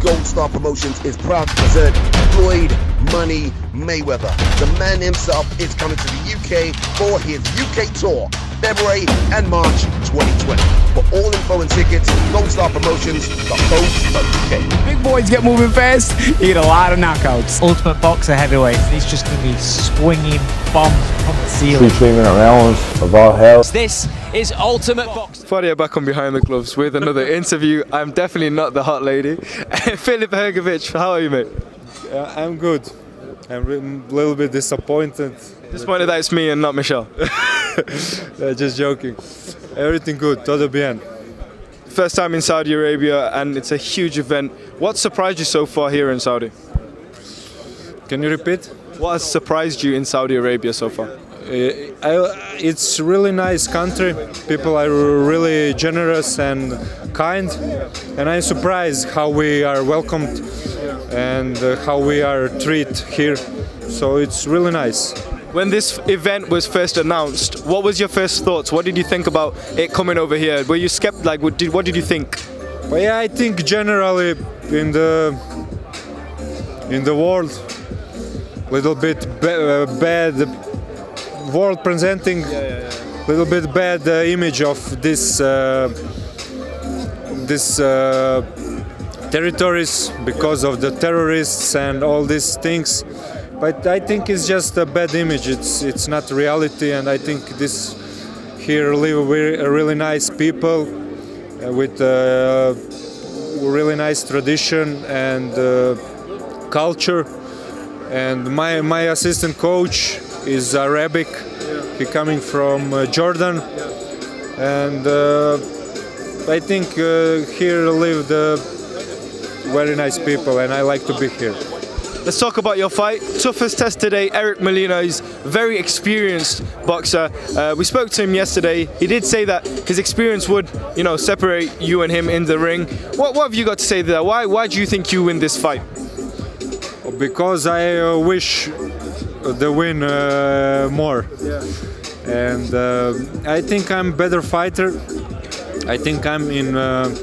Gold Star Promotions is proud to present Floyd Money Mayweather. The man himself is coming to the UK for his UK tour, February and March 2020. For all info and tickets, Gold Star Promotions, UK. Big boys get moving fast, you get a lot of knockouts. Ultimate Boxer heavyweight. He's just going to be swinging bombs from the ceiling. Featuring rounds of all hell. This is Ultimate Boxer. Fadia back on Behind the Gloves with another interview. I'm definitely not the hot lady. Filip Hrgovic, how are you, mate? Uh, I'm good. I'm a little bit disappointed. Disappointed that it's me and not Michelle. Just joking. Everything good. Todo bien. First time in Saudi Arabia, and it's a huge event. What surprised you so far here in Saudi? Can you repeat? What has surprised you in Saudi Arabia so far? Uh, I, it's really nice country. People are really generous and kind, and I'm surprised how we are welcomed and how we are treated here. So it's really nice. When this event was first announced, what was your first thoughts? What did you think about it coming over here? Were you skeptical? Like, what did, what did you think? But yeah, I think generally in the in the world, little bit uh, bad world presenting, a little bit bad uh, image of this uh, this uh, territories because of the terrorists and all these things. But I think it's just a bad image. It's it's not reality, and I think this here live really nice people with uh, really nice tradition and culture. And my my assistant coach is Arabic. He coming from uh, Jordan, and uh, I think uh, here live the very nice people, and I like to be here. Let's talk about your fight. Toughest test today, Eric Molina is very experienced boxer. Uh, we spoke to him yesterday. He did say that his experience would, you know, separate you and him in the ring. What, what have you got to say there? Why, why do you think you win this fight? because I uh, wish the win uh, more. And uh, I think I'm better fighter. I think I'm in uh,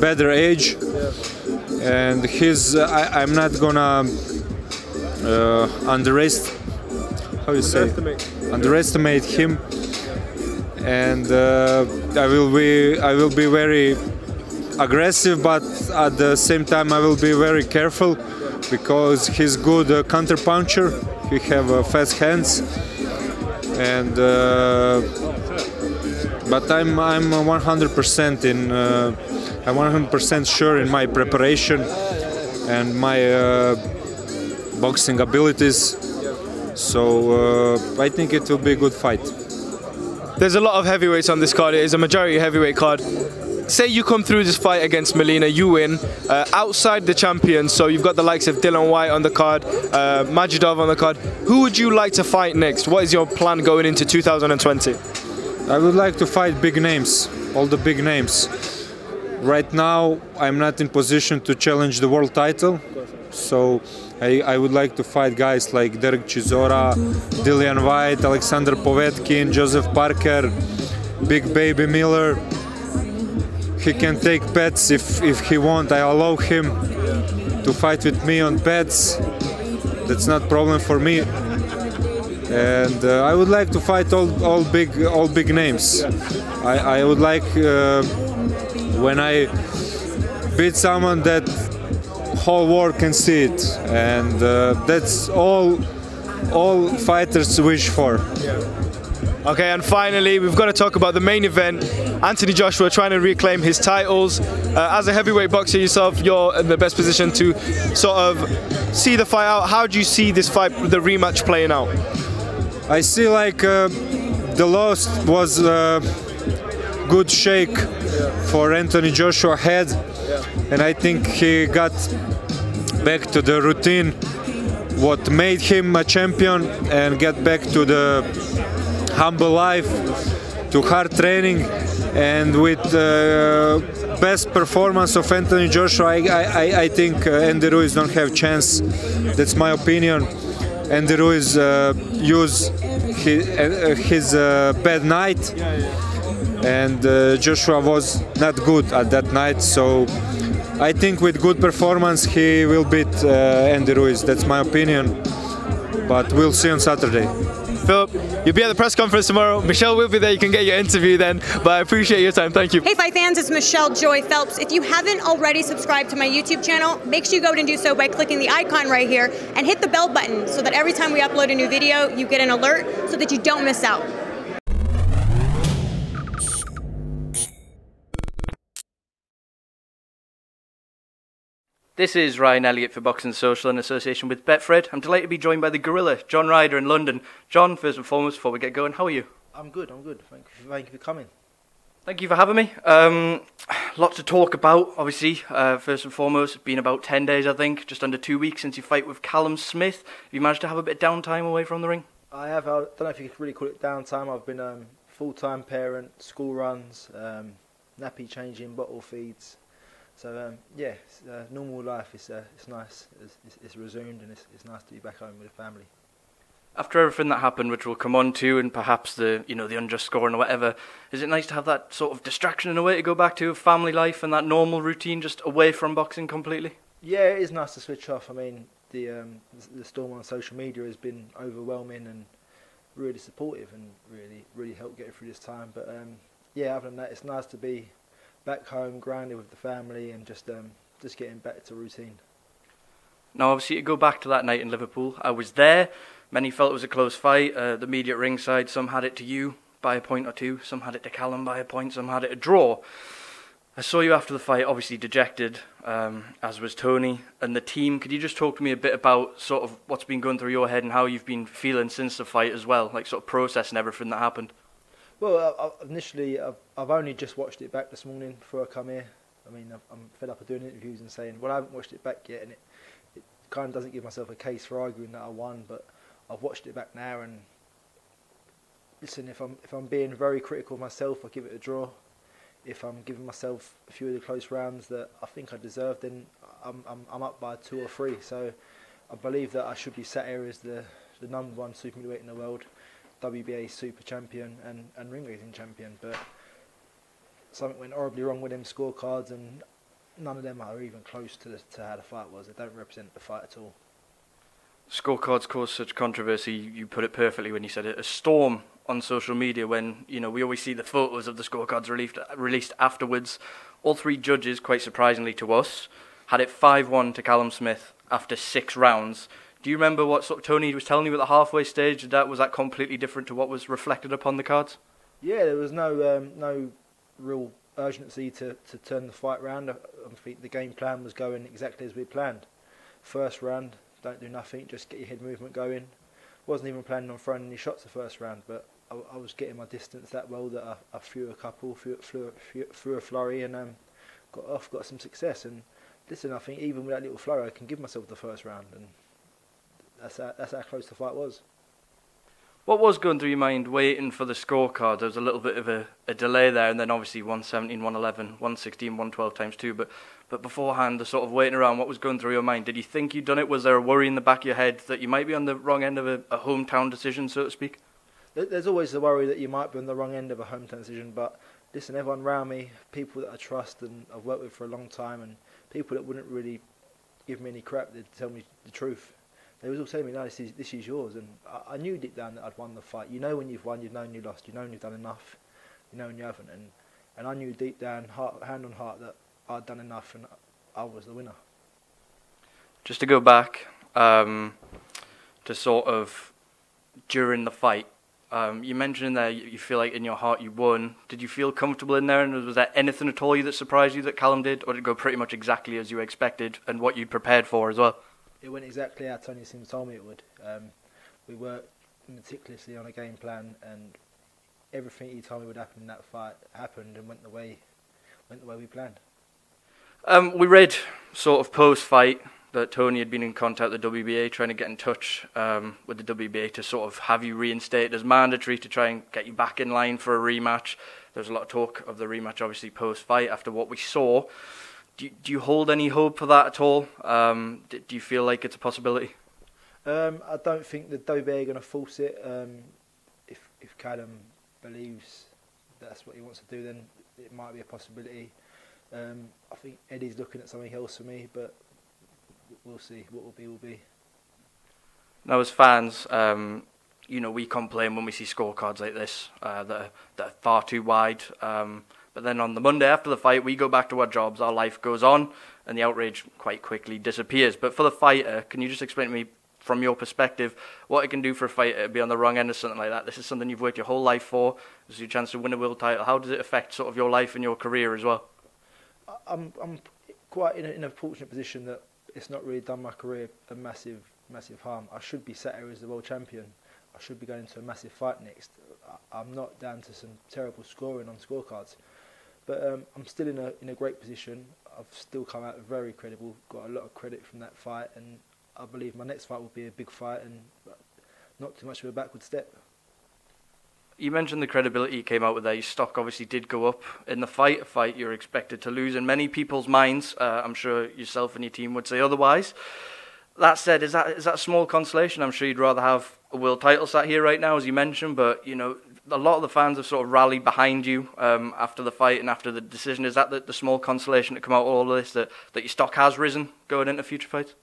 better age. And his, I, I'm not gonna uh, underestimate. How you say? Underestimate him. And uh, I will be, I will be very aggressive, but at the same time I will be very careful because he's good uh, counter puncher. He have uh, fast hands, and uh, but I'm I'm 100% in uh, I'm 100% sure in my preparation and my uh, boxing abilities. So uh, I think it will be a good fight. There's a lot of heavyweights on this card. It is a majority heavyweight card. Say you come through this fight against Molina, you win. Uh, outside the champions, so you've got the likes of Dillian Whyte on the card, uh, Majidov on the card. Who would you like to fight next? What is your plan going into 2020? I would like to fight big names, all the big names. Right now, I'm not in position to challenge the world title, so I, I would like to fight guys like Derek Chisora, Dillian Whyte, Alexander Povetkin, Joseph Parker, Big Baby Miller. He can take PEDs if, if he want. I allow him to fight with me on PEDs. That's not problem for me and uh, I would like to fight all, all big all big names. I, I would like uh, when I beat someone that whole world can see it, and uh, that's all all fighters wish for. Okay, and finally, we've got to talk about the main event. Anthony Joshua trying to reclaim his titles. Uh, as a heavyweight boxer yourself, you're in the best position to sort of see the fight out. How do you see this fight, the rematch, playing out? I see like uh, the loss was a good shake for Anthony Joshua head, and I think he got back to the routine, what made him a champion, and get back to the humble life, to hard training, and with uh, best performance of Anthony Joshua, I, I, I think uh, Andy Ruiz don't have chance. That's my opinion. Andy Ruiz uh, use his, uh, his uh, bad night, and uh, Joshua was not good at that night. So I think with good performance he will beat uh, Andy Ruiz. That's my opinion. But we'll see on Saturday. Filip, you'll be at the press conference tomorrow. Michelle will be there. You can get your interview then. But I appreciate your time. Thank you. Hey, Fight fans, it's Michelle Joy Phelps. If you haven't already subscribed to my YouTube channel, make sure you go and do so by clicking the icon right here and hit the bell button so that every time we upload a new video, you get an alert so that you don't miss out. This is Ryan Elliott for Boxing Social in association with Betfred. I'm delighted to be joined by the Gorilla, John Ryder in London. John, first and foremost, before we get going, how are you? I'm good, I'm good. Thank you, thank you for coming. Thank you for having me. Um, lot to talk about, obviously. Uh, first and foremost, it's been about 10 days, I think, just under two weeks since you fight with Callum Smith. Have you managed to have a bit of downtime away from the ring? I have, I don't know if you could really call it downtime. I've been um, full time parent, school runs, um, nappy changing, bottle feeds. So, um, yeah, uh, normal life is uh, it's nice. It's, it's, it's resumed and it's, it's nice to be back home with the family. After everything that happened, which we'll come on to, and perhaps the you know the unjust scoring or whatever, is it nice to have that sort of distraction in a way to go back to of family life and that normal routine, just away from boxing completely? Yeah, it is nice to switch off. I mean, the um, the storm on social media has been overwhelming and really supportive and really really helped get through this time. But um, yeah, other than that, it's nice to be back home, grounded with the family, and just um, just getting back to routine. Now, obviously, to go back to that night in Liverpool, I was there. Many felt it was a close fight. Uh, the media at ringside, some had it to you by a point or two, some had it to Callum by a point, some had it a draw. I saw you after the fight, obviously dejected, um, as was Tony and the team. Could you just talk to me a bit about sort of what's been going through your head and how you've been feeling since the fight as well, like sort of processing everything that happened? Well, I, I, initially, I've, I've only just watched it back this morning before I come here. I mean, I'm fed up of doing interviews and saying, well, I haven't watched it back yet, and it, it kind of doesn't give myself a case for arguing that I won, but I've watched it back now, and listen, if I'm if I'm being very critical of myself, I give it a draw. If I'm giving myself a few of the close rounds that I think I deserve, then I'm I'm, I'm up by two or three. So I believe that I should be sat here as the the number one super middleweight in the world. WBA super champion and, and ring racing champion, but something went horribly wrong with them scorecards, and none of them are even close to, the, to how the fight was. They don't represent the fight at all. Scorecards cause such controversy. You put it perfectly when you said it. A storm on social media when you know we always see the photos of the scorecards released released afterwards. All three judges, quite surprisingly to us, had it five-one to Callum Smith after six rounds. Do you remember what sort of Tony was telling you at the halfway stage? That was that completely different to what was reflected upon the cards? Yeah, there was no um, no real urgency to, to turn the fight round. I think the game plan was going exactly as we planned. First round, don't do nothing, just get your head movement going. Wasn't even planning on throwing any shots the first round, but I, I was getting my distance that well that I, I threw a couple, threw, threw, threw, a flurry, and um, got off, got some success. And listen, I think even with that little flurry, I can give myself the first round. And that's how, that's how close the fight was. What was going through your mind waiting for the scorecard? There was a little bit of a, a delay there, and then obviously 117, 111, 116, 112 times two. But but beforehand, the sort of waiting around, what was going through your mind? Did you think you'd done it? Was there a worry in the back of your head that you might be on the wrong end of a, a hometown decision, so to speak? There's always the worry that you might be on the wrong end of a hometown decision, but listen, everyone around me, people that I trust and I've worked with for a long time, and people that wouldn't really give me any crap, they'd tell me the truth they was all telling me, no, this is, this is yours. And I, I, knew deep down that I'd won the fight. You know when you've won, you've known you lost, you know when you've done enough, you know when you haven't. And, and I knew deep down, heart, hand on heart, that I'd done enough and I was the winner. Just to go back um, to sort of during the fight, um, you mentioned there you feel like in your heart you won. Did you feel comfortable in there? And was there anything at all that surprised you that Callum did, or did it go pretty much exactly as you expected and what you prepared for as well? It went exactly how Tony Sims told me it would. Um, we worked meticulously on a game plan, and everything he told me would happen in that fight happened and went the way went the way we planned. Um, we read sort of post-fight that Tony had been in contact with the WBA, trying to get in touch um, with the WBA to sort of have you reinstated as mandatory to try and get you back in line for a rematch. There's a lot of talk of the rematch, obviously post-fight after what we saw. Do you, do you hold any hope for that at all? Um, do, do you feel like it's a possibility? Um, I don't think the WBA are going to force it. Um, if if Callum believes that's what he wants to do, then it might be a possibility. Um, I think Eddie's looking at something else for me, but we'll see. What will be will be. Now, as fans, um, you know, we complain when we see scorecards like this uh, that, are, that are far too wide. But then on the Monday after the fight, we go back to our jobs, our life goes on, and the outrage quite quickly disappears. But for the fighter, can you just explain to me, from your perspective, what it can do for a fighter to be on the wrong end of something like that? This is something you've worked your whole life for. This is your chance to win a world title. How does it affect sort of your life and your career as well? I'm I'm quite in a, in a fortunate position that it's not really done my career a massive massive harm. I should be set here as the world champion. I should be going into a massive fight next. I'm not down to some terrible scoring on scorecards, but um, I'm still in a in a great position. I've still come out very credible. Got a lot of credit from that fight, and I believe my next fight will be a big fight and not too much of a backward step. You mentioned the credibility you came out with there. Your stock obviously did go up in the fight, a fight you're expected to lose in many people's minds. Uh, I'm sure yourself and your team would say otherwise. That said, is that is that a small consolation? I'm sure you'd rather have a world title sat here right now, as you mentioned, but you know a lot of the fans have sort of rallied behind you um, after the fight and after the decision. Is that the, the small consolation to come out of all of this that, that your stock has risen going into future fights?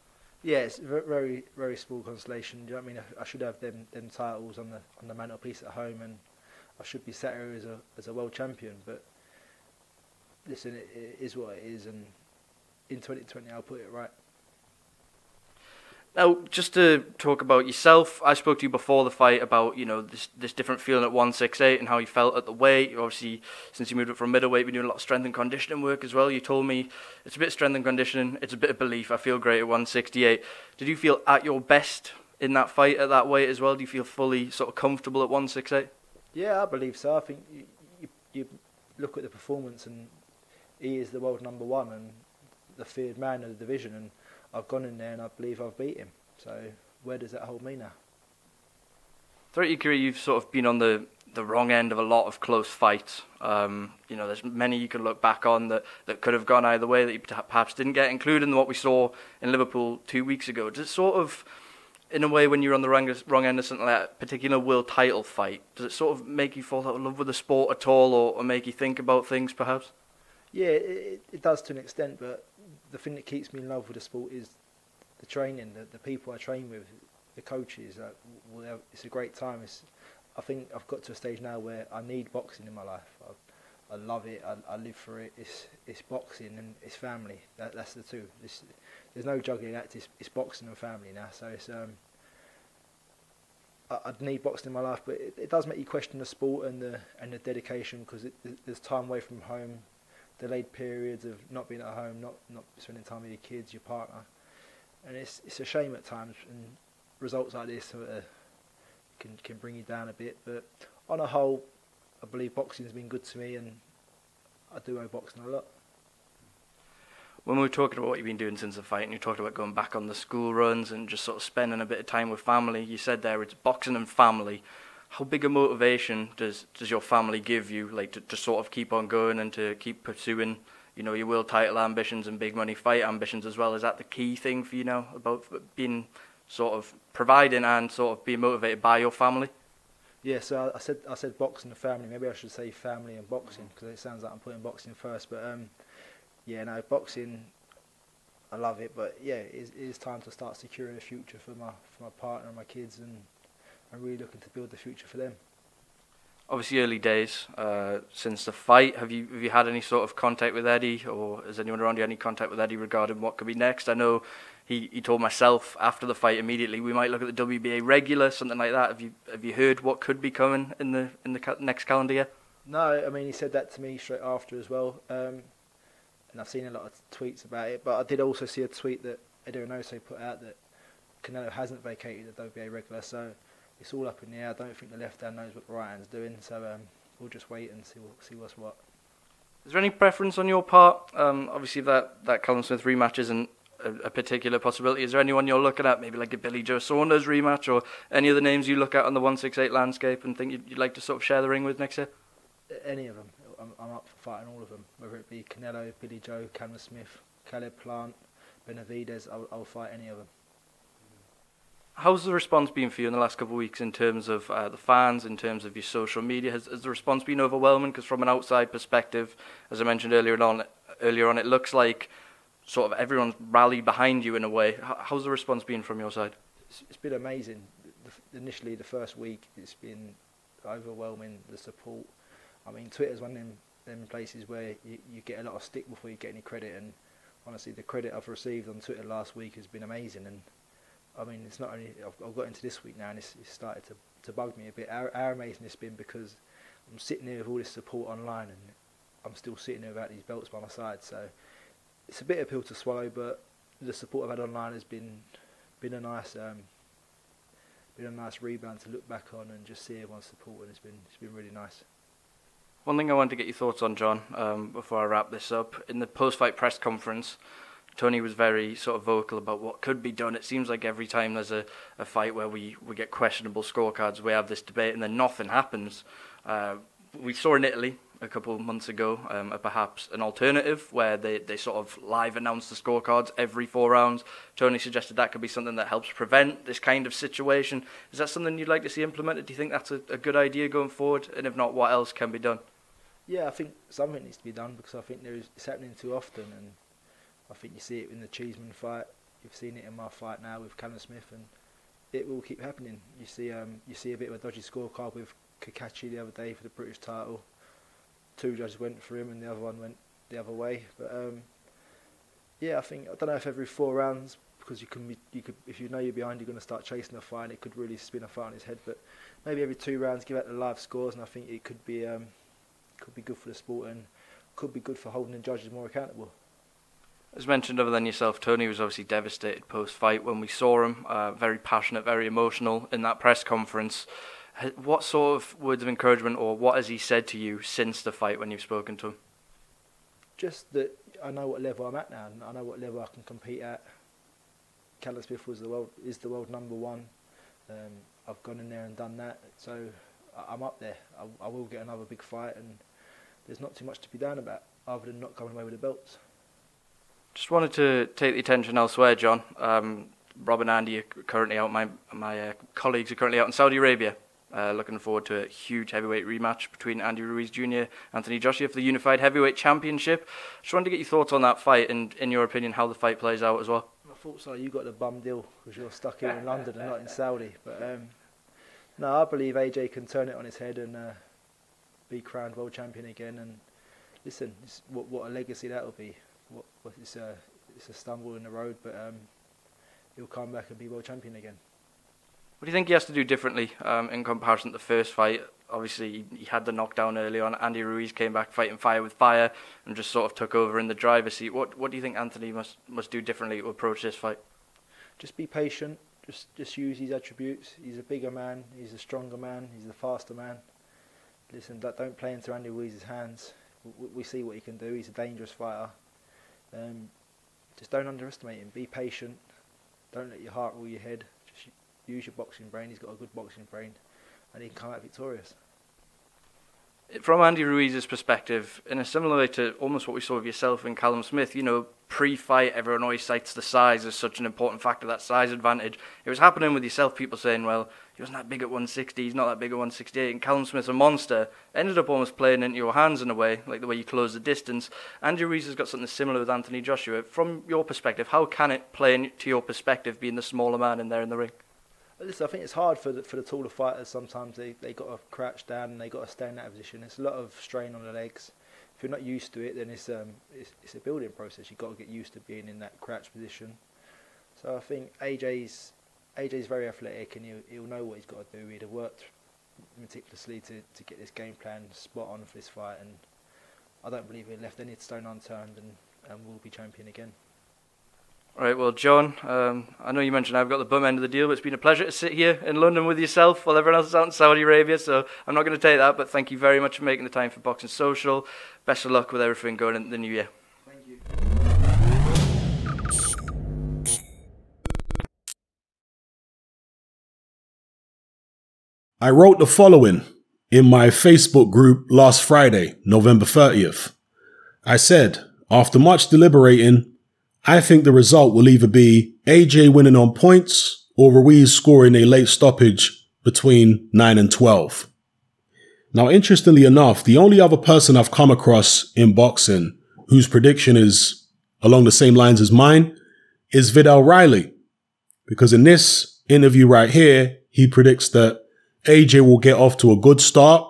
Yeah, very very small consolation. Do you know I mean? I should have them them titles on the on the mantelpiece at home, and I should be sat here as a as a world champion. But listen, it, it is what it is, and in 2020 I'll put it right. Now, just to talk about yourself, I spoke to you before the fight about you know this this different feeling at 168 and how you felt at the weight. Obviously, since you moved up from middleweight, been doing a lot of strength and conditioning work as well. You told me it's a bit of strength and conditioning, it's a bit of belief. I feel great at 168. Did you feel at your best in that fight at that weight as well? Do you feel fully sort of comfortable at 168? Yeah, I believe so. I think you, you, you look at the performance, and he is the world number one and the feared man of the division, and I've gone in there and I believe I've beat him. So where does that hold me now? Throughout your career, you've sort of been on the, the wrong end of a lot of close fights. Um, you know, there's many you could look back on that, that could have gone either way that you perhaps didn't get included in what we saw in Liverpool two weeks ago. Does it sort of, in a way, when you're on the wrong, wrong end of something like that particular world title fight, does it sort of make you fall out of love with the sport at all or, or make you think about things perhaps? Yeah, it, it does to an extent, but the thing that keeps me in love with the sport is the training, the, the people I train with, the coaches. Uh, it's a great time. It's, I think I've got to a stage now where I need boxing in my life. I, I love it. I, I live for it. It's it's boxing and it's family. That, that's the two. It's, there's no juggling act. It's, it's boxing and family now. So it's um. I, I'd need boxing in my life, but it, it does make you question the sport and the and the dedication because there's time away from home, delayed periods of not being at home, not not spending time with your kids, your partner and it's it's a shame at times, and results like this can can bring you down a bit. But on a whole, I believe boxing's been good to me, and I do owe boxing a lot. When we were talking about what you've been doing since the fight, and you talked about going back on the school runs and just sort of spending a bit of time with family, you said there it's boxing and family. How big a motivation does does your family give you, like to, to sort of keep on going and to keep pursuing you know your world title ambitions and big money fight ambitions as well. Is that the key thing for you now about being sort of providing and sort of being motivated by your family? Yeah, so I, said I said boxing and family. Maybe I should say family and boxing because it sounds like I'm putting boxing first. But um, yeah, no, boxing, I love it. But yeah, it is, it is time to start securing a future for my for my partner and my kids, and I'm really looking to build the future for them obviously early days uh, since the fight. Have you have you had any sort of contact with Eddie, or has anyone around you had any contact with Eddie regarding what could be next? I know he, he told myself after the fight immediately we might look at the WBA regular, something like that. Have you have you heard what could be coming in the in the ca- next calendar year? No, I mean he said that to me straight after as well, um, and I've seen a lot of tweets about it. But I did also see a tweet that Eddie Reynoso put out that Canelo hasn't vacated the WBA regular, so it's all up in the air. I don't think the left hand knows what the right hand's doing, so um, we'll just wait and see what, see what's what. Is there any preference on your part? Um, obviously, that that Callum Smith rematch isn't a, a, particular possibility. Is there anyone you're looking at, maybe like a Billy Joe Saunders rematch, or any of the names you look at on the 168 landscape and think you'd, you'd like to sort of share the ring with next year? Any of them. I'm, I'm up for fighting all of them, whether it be Canelo, Billy Joe, Callum Smith, Caleb Plant, Benavidez. I'll, I'll fight any of them. How's the response been for you in the last couple of weeks in terms of uh, the fans, in terms of your social media? Has, has the response been overwhelming? Because from an outside perspective, as I mentioned earlier on, earlier on. It looks like sort of everyone's rallied behind you in a way. How's the response been from your side? It's, it's been amazing. The, initially, the first week, it's been overwhelming. The support. I mean, Twitter's one of them, them places where you, you get a lot of stick before you get any credit, and honestly, the credit I've received on Twitter last week has been amazing. And I mean, it's not only I've, I've got into this week now, and it's, it's started to, to bug me a bit. How, how amazing it's been because I'm sitting here with all this support online, and I'm still sitting here without these belts by my side. So it's a bit of a pill to swallow, but the support I've had online has been been a nice um, been a nice rebound to look back on and just see everyone's support, and it's been it's been really nice. One thing I wanted to get your thoughts on, John, um, before I wrap this up. In the post-fight press conference, Tony was very sort of vocal about what could be done. It seems like every time there's a, a fight where we, we get questionable scorecards, we have this debate and then nothing happens. Uh, we saw in Italy a couple of months ago um, perhaps an alternative where they, they sort of live announce the scorecards every four rounds. Tony suggested that could be something that helps prevent this kind of situation. Is that something you'd like to see implemented? Do you think that's a, a good idea going forward? And if not, what else can be done? Yeah, I think something needs to be done because I think there is, it's happening too often, and I think you see it in the Cheeseman fight. You've seen it in my fight now with Callum Smith, and it will keep happening. You see, um, you see a bit of a dodgy scorecard with Cacace the other day for the British title. Two judges went for him, and the other one went the other way. But um, yeah, I think I don't know if every four rounds because you can be, you could if you know you're behind, you're going to start chasing a fight, and it could really spin a fight on his head. But maybe every two rounds, give out the live scores, and I think it could be um, could be good for the sport and could be good for holding the judges more accountable. As mentioned other than yourself, Tony was obviously devastated post fight when we saw him. Uh, very passionate, very emotional in that press conference. What sort of words of encouragement or what has he said to you since the fight when you've spoken to him? Just that I know what level I'm at now. and I know what level I can compete at. Callum Smith was the world is the world number one. Um, I've gone in there and done that, so I'm up there. I, I, will get another big fight, and there's not too much to be down about other than not coming away with the belts. Just wanted to take the attention elsewhere, John. Um, Rob and Andy are currently out. My my uh, colleagues are currently out in Saudi Arabia uh, looking forward to a huge heavyweight rematch between Andy Ruiz Jr. And Anthony Joshua for the Unified Heavyweight Championship. Just wanted to get your thoughts on that fight and, in your opinion, how the fight plays out as well. I thought so. You got the bum deal because you're stuck here in London and not in Saudi. But um, no, I believe AJ can turn it on his head and uh, be crowned world champion again. And listen, what what a legacy that will be. What, what it's a it's a stumble in the road, but um, he'll come back and be world champion again. What do you think he has to do differently um, in comparison to the first fight? Obviously, he had the knockdown early on. Andy Ruiz came back fighting fire with fire and just sort of took over in the driver's seat. What What do you think Anthony must must do differently to approach this fight? Just be patient. Just just use his attributes. He's a bigger man. He's a stronger man. He's a faster man. Listen, don't play into Andy Ruiz's hands. We, we see what he can do. He's a dangerous fighter. Um, just don't underestimate him. Be patient. Don't let your heart rule your head Just use your boxing brain. He's got a good boxing brain, and he can come out victorious. From Andy Ruiz's perspective, in a similar way to almost what we saw with yourself and Callum Smith, you know, pre-fight, everyone always cites the size as such an important factor, that size advantage. It was happening with yourself, people saying, well, he wasn't that big at 160, he's not that big at 168, and Callum Smith's a monster. Ended up almost playing into your hands in a way, like the way you close the distance. Andy Ruiz has got something similar with Anthony Joshua. From your perspective, how can it play into your perspective, being the smaller man in there in the ring? Listen, I think it's hard for the, for the taller fighters. Sometimes they they got to crouch down and they got to stay in that position. It's a lot of strain on the legs. If you're not used to it, then it's um it's, it's a building process. You've got to get used to being in that crouch position. So I think AJ's AJ's very athletic and he'll, he'll know what he's got to do. He'd have worked meticulously to, to get this game plan spot on for this fight, and I don't believe he left any stone unturned, and, and will be champion again. All right, well, John, um, I know you mentioned I've got the bum end of the deal, but it's been a pleasure to sit here in London with yourself while everyone else is out in Saudi Arabia, so I'm not going to take that, but thank you very much for making the time for Boxing Social. Best of luck with everything going into the new year. Thank you. I wrote the following in my Facebook group last Friday, November 30th. I said, after much deliberating, I think the result will either be AJ winning on points or Ruiz scoring a late stoppage between 9 and 12. Now, interestingly enough, the only other person I've come across in boxing whose prediction is along the same lines as mine, is Vidal Riley. Because in this interview right here, he predicts that AJ will get off to a good start.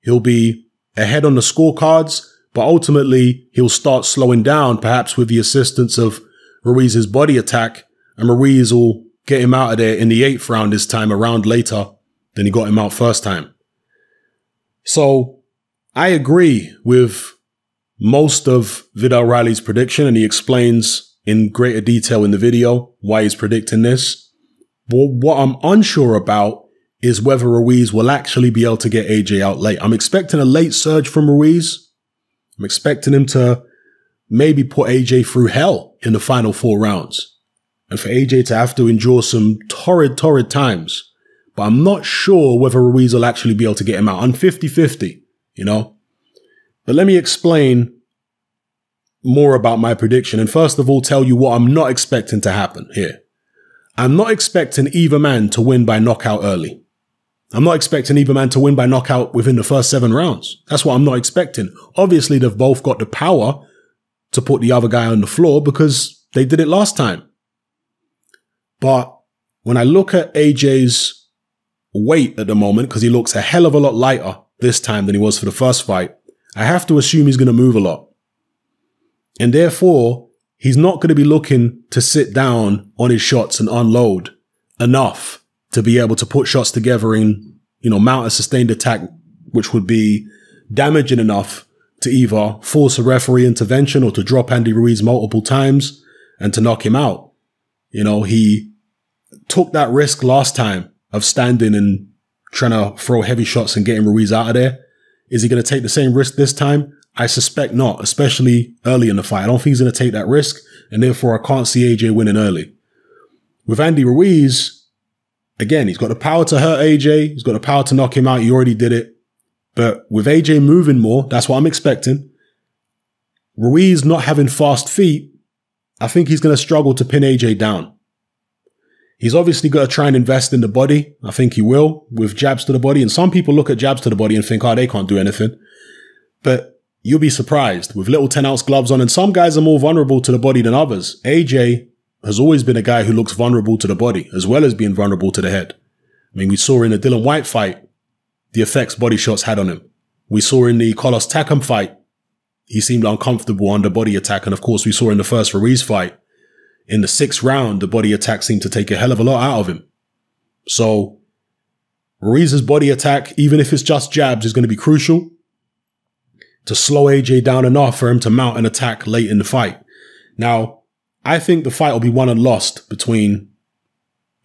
He'll be ahead on the scorecards, but ultimately he'll start slowing down, perhaps with the assistance of Ruiz's body attack, and Ruiz will get him out of there in the eighth round this time, a round later than he got him out first time. So I agree with most of Vidal Riley's prediction, and he explains in greater detail in the video why he's predicting this. But what I'm unsure about is whether Ruiz will actually be able to get AJ out late. I'm expecting a late surge from Ruiz. I'm expecting him to maybe put AJ through hell in the final four rounds. And for AJ to have to endure some torrid, torrid times. But I'm not sure whether Ruiz will actually be able to get him out. I'm 50 50, you know? But let me explain more about my prediction. And first of all, tell you what I'm not expecting to happen here. I'm not expecting either man to win by knockout early. I'm not expecting either man to win by knockout within the first seven rounds. That's what I'm not expecting. Obviously, they've both got the power to put the other guy on the floor because they did it last time. But when I look at AJ's weight at the moment, because he looks a hell of a lot lighter this time than he was for the first fight, I have to assume he's going to move a lot. And therefore, he's not going to be looking to sit down on his shots and unload enough to be able to put shots together and, you know, mount a sustained attack, which would be damaging enough to either force a referee intervention or to drop Andy Ruiz multiple times and to knock him out. You know, he took that risk last time of standing and trying to throw heavy shots and getting Ruiz out of there. Is he going to take the same risk this time? I suspect not, especially early in the fight. I don't think he's going to take that risk, and therefore I can't see AJ winning early. With Andy Ruiz, again, he's got the power to hurt AJ. He's got the power to knock him out. He already did it. But with AJ moving more, that's what I'm expecting. Ruiz not having fast feet, I think he's going to struggle to pin AJ down. He's obviously got to try and invest in the body. I think he will with jabs to the body. And some people look at jabs to the body and think, oh, they can't do anything. But you'll be surprised with little 10 ounce gloves on. And some guys are more vulnerable to the body than others. AJ has always been a guy who looks vulnerable to the body as well as being vulnerable to the head. I mean, we saw in the Dillian Whyte fight the effects body shots had on him. We saw in the Carlos Takam fight, he seemed uncomfortable under body attack. And of course, we saw in the first Ruiz fight, in the sixth round, the body attack seemed to take a hell of a lot out of him. So Ruiz's body attack, even if it's just jabs, is going to be crucial to slow AJ down enough for him to mount an attack late in the fight. Now, I think the fight will be won and lost between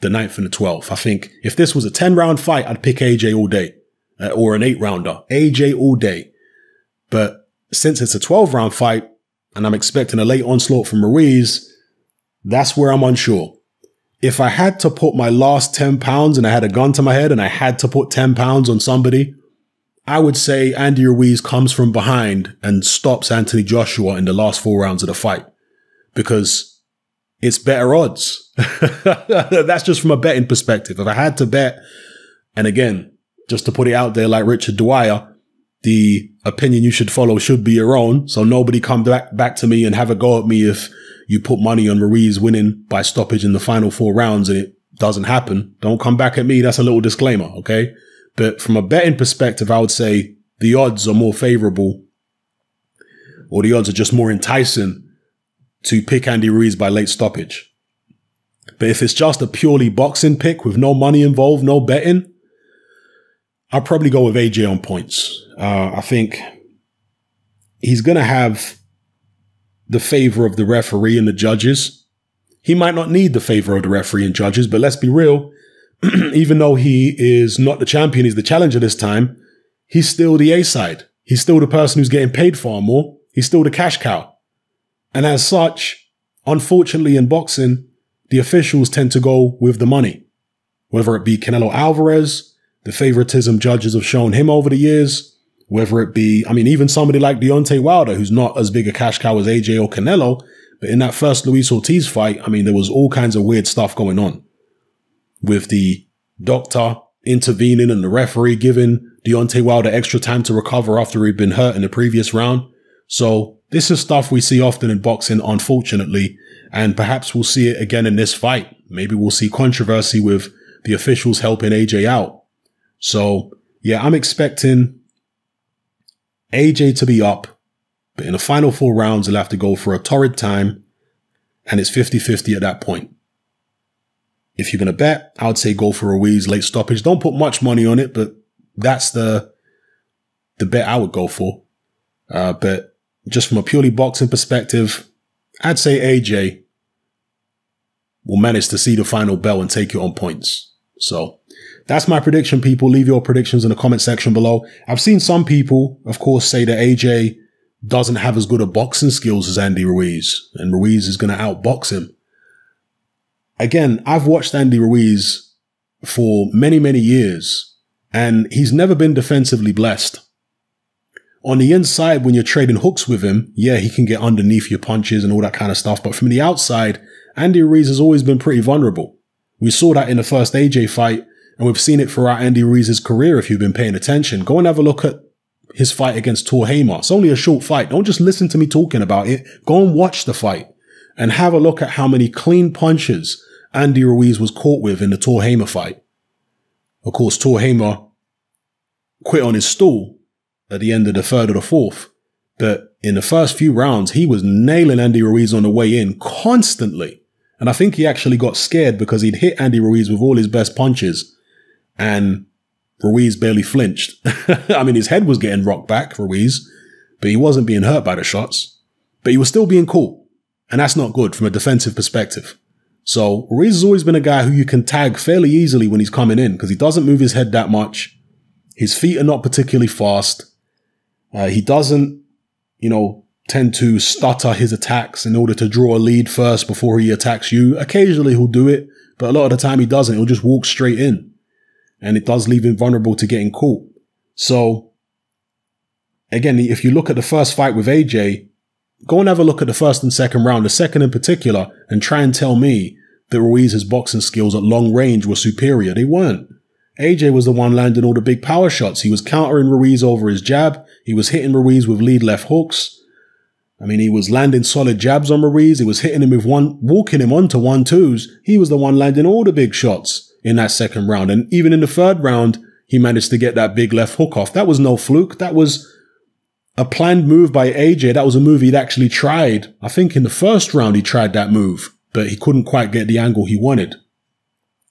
the 9th and the 12th. I think if this was a 10 round fight, I'd pick AJ all day uh, or an eight rounder. AJ all day. But since it's a 12 round fight and I'm expecting a late onslaught from Ruiz, that's where I'm unsure. If I had to put my last 10 pounds and I had a gun to my head and I had to put 10 pounds on somebody, I would say Andy Ruiz comes from behind and stops Anthony Joshua in the last four rounds of the fight because it's better odds. That's just from a betting perspective. If I had to bet, and again, just to put it out there like Richard Dwyer, the opinion you should follow should be your own. So nobody come back, back to me and have a go at me if you put money on Ruiz winning by stoppage in the final four rounds and it doesn't happen. Don't come back at me. That's a little disclaimer. Okay. But from a betting perspective, I would say the odds are more favorable or the odds are just more enticing to pick Andy Ruiz by late stoppage. But if it's just a purely boxing pick with no money involved, no betting, I'll probably go with AJ on points. Uh, I think he's going to have the favor of the referee and the judges. He might not need the favor of the referee and judges, but let's be real. Even though he is not the champion, he's the challenger this time, he's still the A side. He's still the person who's getting paid far more. He's still the cash cow. And as such, unfortunately in boxing, the officials tend to go with the money. Whether it be Canelo Alvarez, the favoritism judges have shown him over the years, whether it be, I mean, even somebody like Deontay Wilder, who's not as big a cash cow as AJ or Canelo, but in that first Luis Ortiz fight, I mean, there was all kinds of weird stuff going on with the doctor intervening and the referee giving Deontay Wilder extra time to recover after he'd been hurt in the previous round. So This is stuff we see often in boxing, unfortunately, and perhaps we'll see it again in this fight. Maybe we'll see controversy with the officials helping AJ out. So, yeah, I'm expecting AJ to be up, but in the final four rounds, he'll have to go for a torrid time, and it's 50 50 at that point. If you're going to bet, I would say go for Ruiz late stoppage. Don't put much money on it, but that's the the bet I would go for. Uh, but just from a purely boxing perspective, I'd say AJ will manage to see the final bell and take it on points. So that's my prediction, people. Leave your predictions in the comment section below. I've seen some people, of course, say that AJ doesn't have as good a boxing skills as Andy Ruiz, and Ruiz is going to outbox him. Again, I've watched Andy Ruiz for many, many years, and he's never been defensively blessed. On the inside, when you're trading hooks with him, yeah, he can get underneath your punches and all that kind of stuff. But from the outside, Andy Ruiz has always been pretty vulnerable. We saw that in the first AJ fight, and we've seen it throughout Andy Ruiz's career if you've been paying attention. Go and have a look at his fight against Tor Hamer. It's only a short fight. Don't just listen to me talking about it. Go and watch the fight and have a look at how many clean punches Andy Ruiz was caught with in the Tor Hamer fight. Of course, Tor Hamer quit on his stool at the end of the third or the fourth. But in the first few rounds, he was nailing Andy Ruiz on the way in constantly. And I think he actually got scared because he'd hit Andy Ruiz with all his best punches and Ruiz barely flinched. I mean, his head was getting rocked back, Ruiz, but he wasn't being hurt by the shots, but he was still being caught. And that's not good from a defensive perspective. So Ruiz has always been a guy who you can tag fairly easily when he's coming in because he doesn't move his head that much. His feet are not particularly fast. Uh, he doesn't, you know, tend to stutter his attacks in order to draw a lead first before he attacks you. Occasionally he'll do it, but a lot of the time he doesn't. He'll just walk straight in. And it does leave him vulnerable to getting caught. So, again, if you look at the first fight with AJ, go and have a look at the first and second round, the second in particular, and try and tell me that Ruiz's boxing skills at long range were superior. They weren't. AJ was the one landing all the big power shots. He was countering Ruiz over his jab. He was hitting Ruiz with lead left hooks. I mean, he was landing solid jabs on Ruiz. He was hitting him with one, walking him onto one twos. He was the one landing all the big shots in that second round. And even in the third round, he managed to get that big left hook off. That was no fluke. That was a planned move by AJ. That was a move he'd actually tried. I think in the first round, he tried that move, but he couldn't quite get the angle he wanted.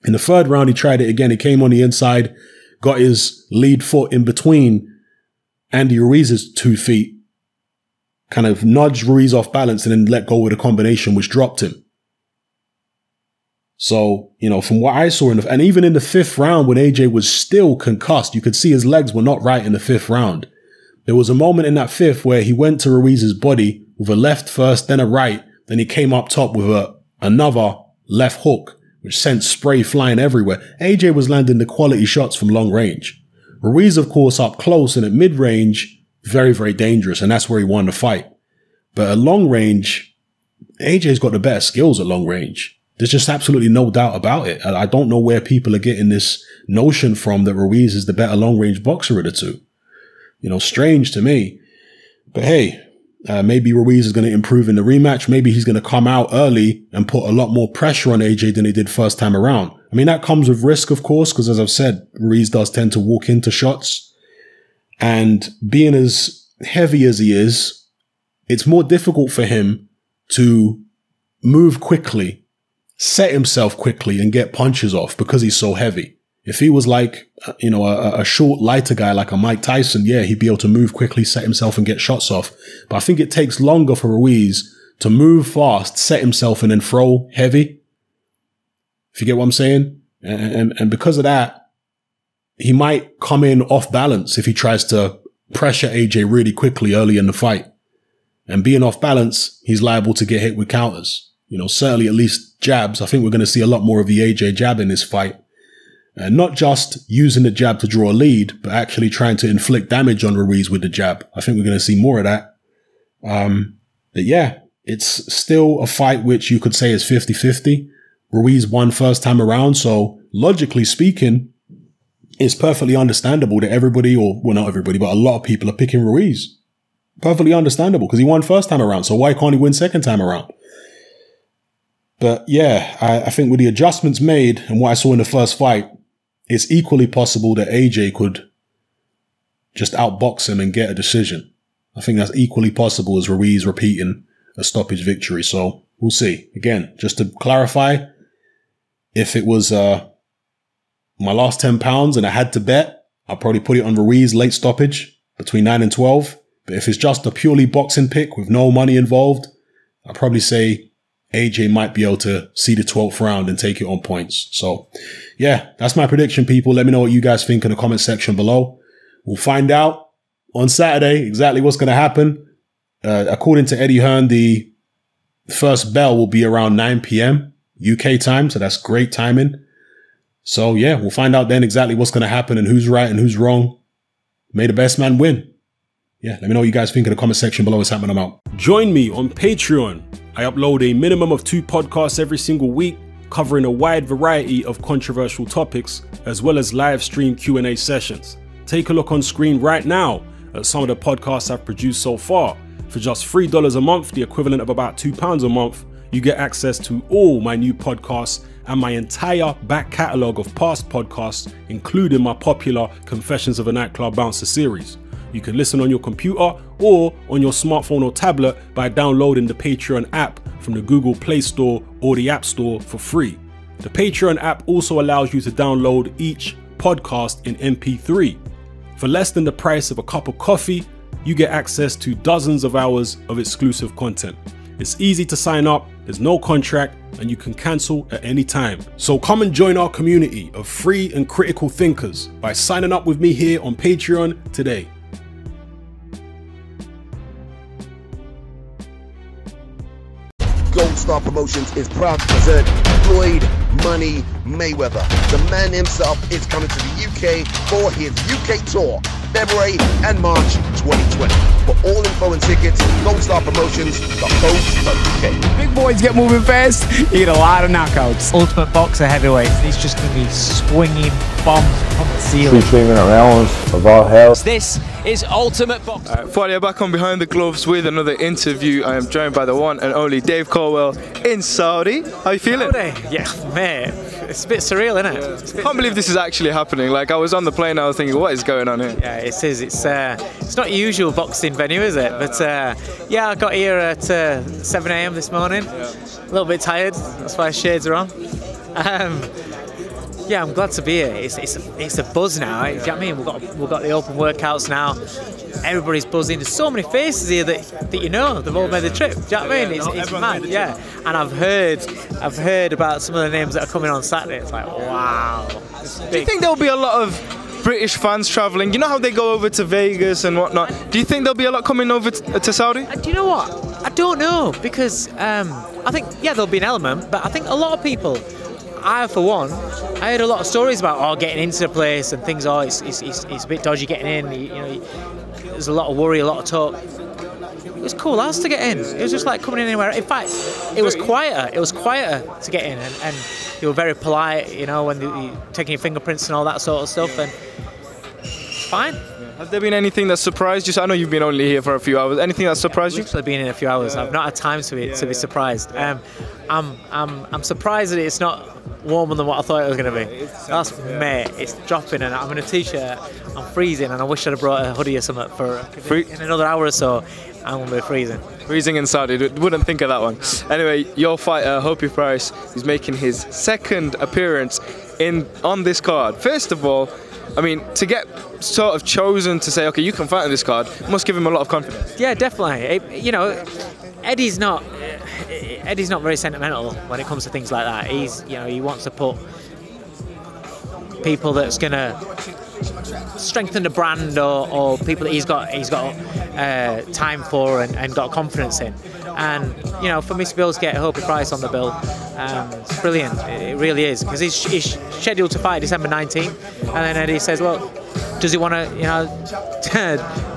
In the third round, he tried it again. He came on the inside, got his lead foot in between Andy Ruiz's two feet, kind of nudged Ruiz off balance and then let go with a combination, which dropped him. So, you know, from what I saw in the, and even in the fifth round when AJ was still concussed, you could see his legs were not right in the fifth round. There was a moment in that fifth where he went to Ruiz's body with a left first, then a right, then he came up top with a, another left hook which sent spray flying everywhere. AJ was landing the quality shots from long range. Ruiz, of course, up close and at mid range, very, very dangerous, and that's where he won the fight. But at long range, AJ's got the better skills at long range. There's just absolutely no doubt about it. I don't know where people are getting this notion from that Ruiz is the better long range boxer of the two. You know, strange to me. But hey, uh, maybe Ruiz is going to improve in the rematch. Maybe he's going to come out early and put a lot more pressure on AJ than he did first time around. I mean, that comes with risk, of course, because as I've said, Ruiz does tend to walk into shots. And being as heavy as he is, it's more difficult for him to move quickly, set himself quickly and get punches off because he's so heavy. If he was like, uh, you know, a, a, short, lighter guy like a Mike Tyson, yeah, he'd be able to move quickly, set himself and get shots off. But I think it takes longer for Ruiz to move fast, set himself and then throw heavy. If you get what I'm saying? And, and, and because of that, he might come in off balance if he tries to pressure AJ really quickly early in the fight. And being off balance, he's liable to get hit with counters. You know, certainly at least jabs. I think we're going to see a lot more of the AJ jab in this fight and not just using the jab to draw a lead, but actually trying to inflict damage on Ruiz with the jab. I think we're going to see more of that. Um, but yeah, it's still a fight which you could say is 50 50. Ruiz won first time around. So logically speaking, it's perfectly understandable that everybody, or well, not everybody, but a lot of people are picking Ruiz. perfectly understandable because he won first time around. So why can't he win second time around? But yeah, I, I think with the adjustments made and what I saw in the first fight, it's equally possible that AJ could just outbox him and get a decision. I think that's equally possible as Ruiz repeating a stoppage victory. So we'll see. Again, just to clarify, if it was uh, my last 10 pounds and I had to bet, I'll probably put it on Ruiz late stoppage between 9 and 12. But if it's just a purely boxing pick with no money involved, I'll probably say AJ might be able to see the 12th round and take it on points. So yeah, that's my prediction, people. Let me know what you guys think in the comment section below. We'll find out on Saturday exactly what's going to happen. Uh, according to Eddie Hearn, the first bell will be around 9 p.m. UK time. So that's great timing. So yeah, we'll find out then exactly what's going to happen and who's right and who's wrong. May the best man win. Yeah, let me know what you guys think in the comment section below. It's happening. I'm out. Join me on Patreon. I upload a minimum of two podcasts every single week, covering a wide variety of controversial topics, as well as live stream Q&A sessions. Take a look on screen right now at some of the podcasts I've produced so far. For just $3 a month, the equivalent of about £2 a month, you get access to all my new podcasts and my entire back catalogue of past podcasts, including my popular Confessions of a Nightclub Bouncer series. You can listen on your computer or on your smartphone or tablet by downloading the Patreon app from the Google Play Store or the App Store for free. The Patreon app also allows you to download each podcast in MP3. For less than the price of a cup of coffee, you get access to dozens of hours of exclusive content. It's easy to sign up, there's no contract, and you can cancel at any time. So come and join our community of free and critical thinkers by signing up with me here on Patreon today. Star Promotions is proud to present Floyd Money Mayweather. The man himself is coming to the UK for his UK tour, February and March 2020. For all info and tickets, Gold Star Promotions, UK. Big boys get moving fast. You get a lot of knockouts. Ultimate boxer heavyweight. He's just going to be swinging bombs from the ceiling. Featuring an rounds of our health. This is Ultimate Box. Uh, Fadia back on Behind the Gloves with another interview. I am joined by the one and only Dave Coldwell in Saudi. How are you feeling? Yeah, mate. It's a bit surreal, isn't it? I can't believe this is actually happening. Like I was on the plane, I was thinking, what is going on here? Yeah, it is. It's uh, it's not usual boxing venue, is it? But uh, yeah, I got here at uh, 7 a.m. this morning. A little bit tired. That's why shades are on. Um, yeah, I'm glad to be here. It's, it's, it's a buzz now. Eh? Do you know what I mean? We've got we've got the open workouts now. Everybody's buzzing. There's so many faces here that, that you know they've all made the trip. Do you know what I mean? It's, it's mad. Yeah, and I've heard I've heard about some of the names that are coming on Saturday. It's like wow. It's Do you think there'll be a lot of British fans traveling? You know how they go over to Vegas and whatnot. Do you think there'll be a lot coming over t- uh, to Saudi? Uh, do you know what? I don't know because um, I think yeah there'll be an element, but I think a lot of people. I, for one, I heard a lot of stories about oh getting into the place and things. Oh, it's it's, it's, it's a bit dodgy getting in. You, you know, there's a lot of worry, a lot of talk. It was cool as to get in. It was just like coming in anywhere. In fact, it was quieter. It was quieter to get in, and, and they were very polite. You know, when they, taking your fingerprints and all that sort of stuff, and it's fine. Has there been anything that surprised you? So I know you've been only here for a few hours. Anything that surprised you? Literally been in a few hours. I've not had time to be to be surprised. Um, I'm I'm I'm surprised that it's not warmer than what I thought it was going to be. That's mate. It's dropping, and I'm in a t-shirt. I'm freezing, and I wish I'd have brought a hoodie or something for Free- in another hour or so. I'm gonna be freezing. Freezing in Saudi, wouldn't think of that one. Anyway, your fighter, Hopey Price, is making his second appearance in on this card. First of all, I mean, to get sort of chosen to say, okay, you can fight on this card, must give him a lot of confidence. Yeah, definitely. It- you know, Eddie's not Eddie's not very sentimental when it comes to things like that. He's you know he wants to put people that's gonna strengthen the brand or, or people that he's got he's got uh, time for and, and got confidence in. And you know, for me to be able to get a Hopey Price on the bill, um, it's brilliant. It really is because he's, he's scheduled to fight December 19th, and then Eddie says, well, does he want to, you know?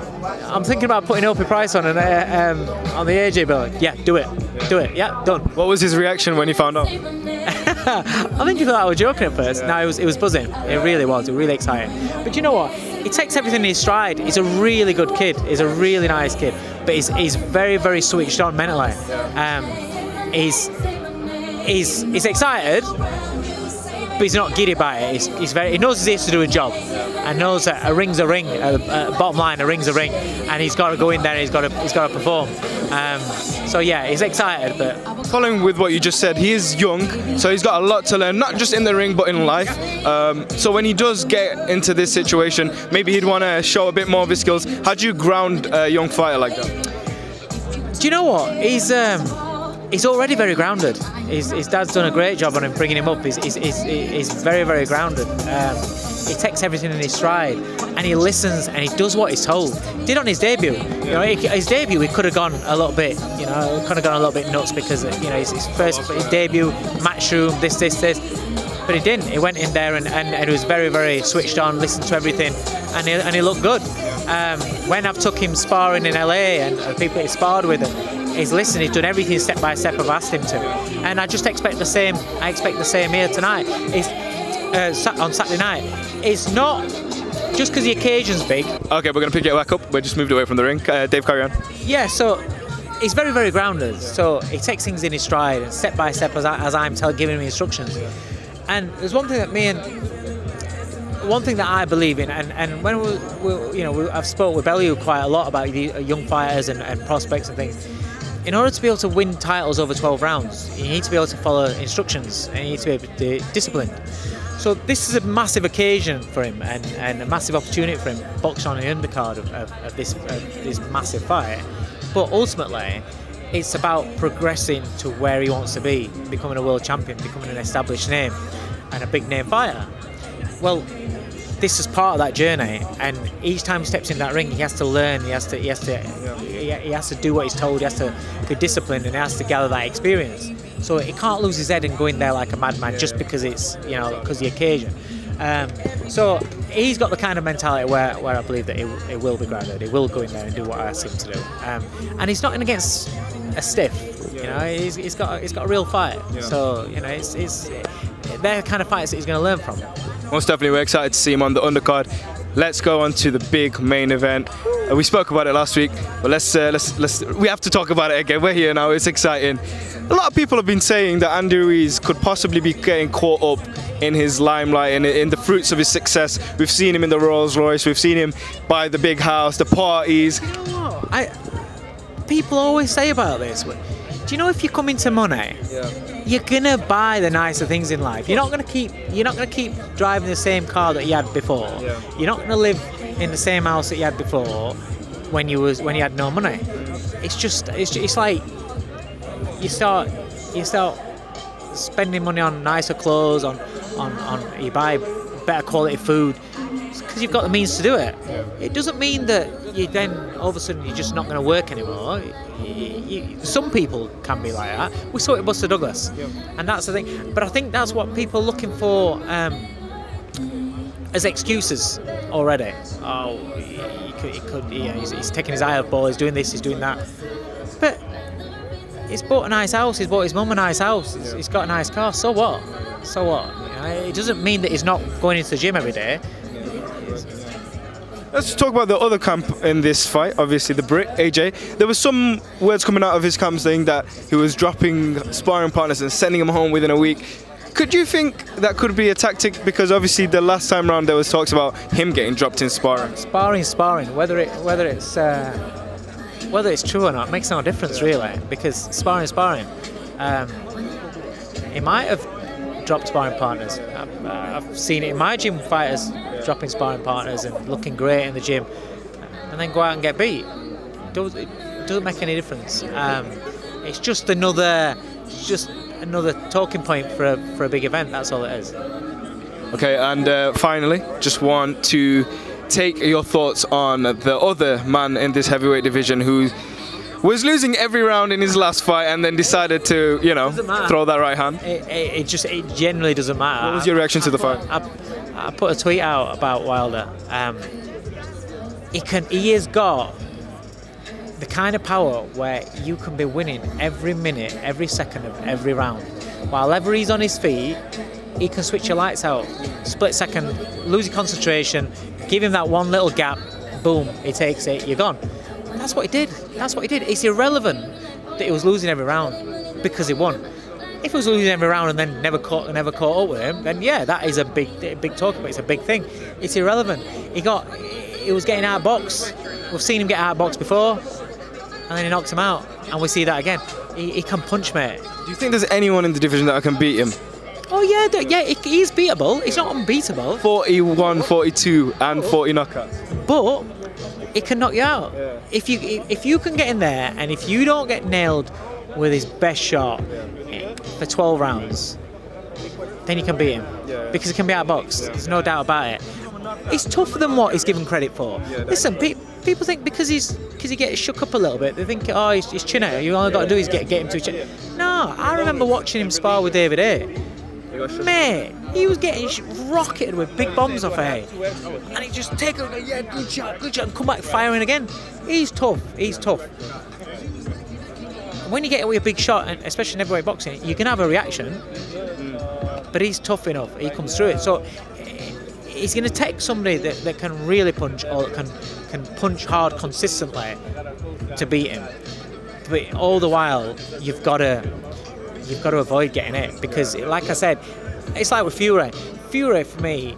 I'm thinking about putting Opie Price on an, uh, um, on the AJ bill. Yeah, do it, do it. Yeah, done. What was his reaction when he found out? I think you thought I was joking at first. No, it was it was buzzing. It really was. It was really exciting. But you know what? he takes everything in his stride. He's a really good kid. He's a really nice kid, but he's, he's very very switched on mentally. Um, he's he's he's excited, but he's not giddy about it. He's, he's very he knows he's here to do a job, and knows that a ring's a ring. Uh, uh, bottom line, a ring's a ring, and he's got to go in there. He's got to he's got to perform. Um, so yeah, he's excited, but Following with what you just said, he is young, so he's got a lot to learn, not just in the ring but in life. Um, so when he does get into this situation, maybe he'd want to show a bit more of his skills. How do you ground a young fighter like that? Do you know what? He's um, he's already very grounded. His, his dad's done a great job on him bringing him up. He's, he's, he's, very very grounded. Um, he takes everything in his stride and he listens and he does what he's told. Did on his debut. You know, his debut he could have gone a little bit. You know, could have gone a little bit nuts because you know his, his first his debut matchroom this this this. But he didn't. He went in there and, and, and he was very, very switched on, listened to everything, and he, and he looked good. Um, when I've took him sparring in LA and uh, people he sparred with him, he's listened, he's done everything step by step I've asked him to. And I just expect the same, I expect the same here tonight. It's, uh, on Saturday night. It's not just because the occasion's big. Okay, we're gonna pick it back up. We just moved away from the ring. Uh, Dave, carry on. Yeah, so he's very, very grounded. So he takes things in his stride and step by step as, I, as I'm tell, giving him instructions. And there's one thing that me and one thing that I believe in, and, and when we, we you know, we, I've spoke with Bellew quite a lot about the uh, young fighters and, and prospects and things. In order to be able to win titles over 12 rounds, you need to be able to follow instructions and you need to be able to be disciplined. So this is a massive occasion for him and, and a massive opportunity for him, boxing on the undercard of, of, of this of this massive fight. But ultimately, it's about progressing to where he wants to be, becoming a world champion, becoming an established name, and a big name fighter. Well, this is part of that journey, and each time he steps in that ring, he has to learn. He has to, he has to, he, he has to do what he's told. He has to be disciplined, and he has to gather that experience. So he can't lose his head and go in there like a madman just because it's, you know, because the occasion. Um, so he's got the kind of mentality where, where I believe that it, he will be grounded. He will go in there and do what I ask him to do. Um, and he's not in against a stiff. You know, he's, he's got he's got a real fight. So you know, it's, it's they're the kind of fights that he's going to learn from. Most definitely, we're excited to see him on the undercard. Let's go on to the big main event. Uh, we spoke about it last week, but let's uh, let's let's we have to talk about it again. We're here now. It's exciting. A lot of people have been saying that Andy Ruiz could possibly be getting caught up in his limelight and in the fruits of his success. We've seen him in the Rolls Royce. We've seen him buy the big house, the parties. I people always say about this. Do you know if you come into money, you're gonna buy the nicer things in life. You're not gonna keep. You're not gonna keep driving the same car that you had before. You're not gonna live in the same house that you had before when you was when you had no money. It's just. It's, it's like you start. You start spending money on nicer clothes. On on on. You buy better quality food because you've got the means to do it. It doesn't mean that you then all of a sudden you're just not going to work anymore. You- you- some people can be like that. We saw it with Buster Douglas, and that's the thing. But I think that's what people are looking for um, as excuses already. Oh, he, could, he could yeah, he's, he's taking his eye off ball. He's doing this. He's doing that. But he's bought a nice house. He's bought his mum a nice house. He's, he's got a nice car. So what? So what? You know, it doesn't mean that he's not going into the gym every day. Let's talk about the other camp in this fight. Obviously, the Brit AJ. There was some words coming out of his camp saying that he was dropping sparring partners and sending them home within a week. Could you think that could be a tactic? Because obviously, the last time round there was talks about him getting dropped in sparring. Sparring, sparring. Whether it whether it's uh, whether it's true or not makes no difference really, because sparring, sparring. Um, he might have dropped sparring partners. I've, uh, I've seen it in my gym fighters dropping sparring partners and looking great in the gym, and then go out and get beat. Does it doesn't make any difference. Um, it's just another, it's just another talking point for a, for a big event. That's all it is. Okay, and uh, finally, just want to take your thoughts on the other man in this heavyweight division who was losing every round in his last fight and then decided to, you know, throw that right hand. It, it, it just it generally doesn't matter. What was your reaction to the fight? I, I put a tweet out about Wilder. Um, he can he has got the kind of power where you can be winning every minute, every second of every round. While ever he's on his feet, he can switch your lights out. Split second, lose your concentration, Give him that one little gap, boom, he takes it, you're gone. That's what he did. That's what he did. It's irrelevant that he was losing every round because he won. If he was losing every round and then never caught never caught up with him, then yeah, that is a big big talk about. It's a big thing. It's irrelevant. He got he was getting out of box. We've seen him get out of box before, and then he knocks him out, and we see that again. He, he can punch, mate. Do you think there's anyone in the division that can beat him? Oh yeah, yeah, he's beatable. He's not unbeatable. 41, 42, and 40 knockouts. but it can knock you out. If you if you can get in there and if you don't get nailed with his best shot for 12 rounds, then you can beat him because he can be out of box. There's no doubt about it. He's tougher than what he's given credit for. Listen, pe- people think because he's because he gets shook up a little bit, they think oh he's, he's chin out. You all got to do is get get him to chin. No, I remember watching him spar with David Haye. Mate, he was getting rocketed with big bombs off Haye. And he just take it, yeah, good shot, good shot, and come back firing again. He's tough, he's tough. When you get away a big shot, and especially in heavyweight boxing, you can have a reaction, but he's tough enough. He comes through it. So eh, he's going to take somebody that, that can really punch or can can punch hard consistently to beat him. But all the while, you've got to you've got to avoid getting it because, like I said, it's like with Fury. Fury for me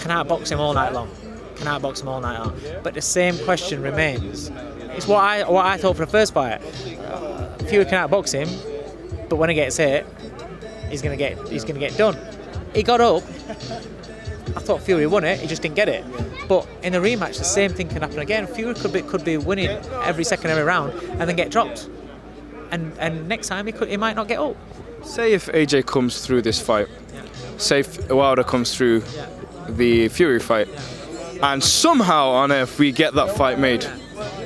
can outbox him all night long. Can outbox him all night long. But the same question remains. It's what I what I thought for the first fight. Fury can outbox him, but when he gets hit, he's gonna get he's gonna get done. He got up. I thought Fury won it. He just didn't get it. But in the rematch, the same thing can happen again. Fury could be could be winning every second every round and then get dropped. And and next time he could he might not get up. Say if AJ comes through this fight, say if Wilder comes through the Fury fight, and somehow on earth we get that fight made,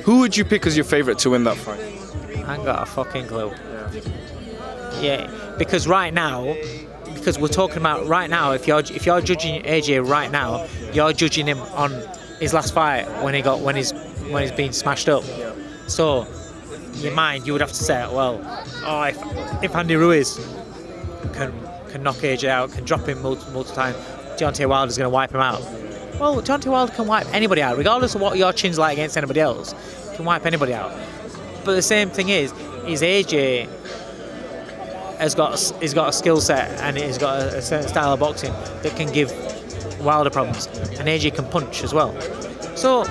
who would you pick as your favourite to win that fight? I ain't got a fucking clue. Yeah, because right now, because we're talking about right now, if you're if you're judging AJ right now, you're judging him on his last fight when he got when he's when he's been smashed up. So, in your mind, you would have to say, well, oh, if if Andy Ruiz can can knock AJ out, can drop him multiple, multiple times, Deontay Wilder's going to wipe him out. Well, Deontay Wilder can wipe anybody out, regardless of what your chin's like against anybody else. Can wipe anybody out. But the same thing is, is AJ has got he's got a skill set and he's got a, a certain style of boxing that can give Wilder problems, and AJ can punch as well. So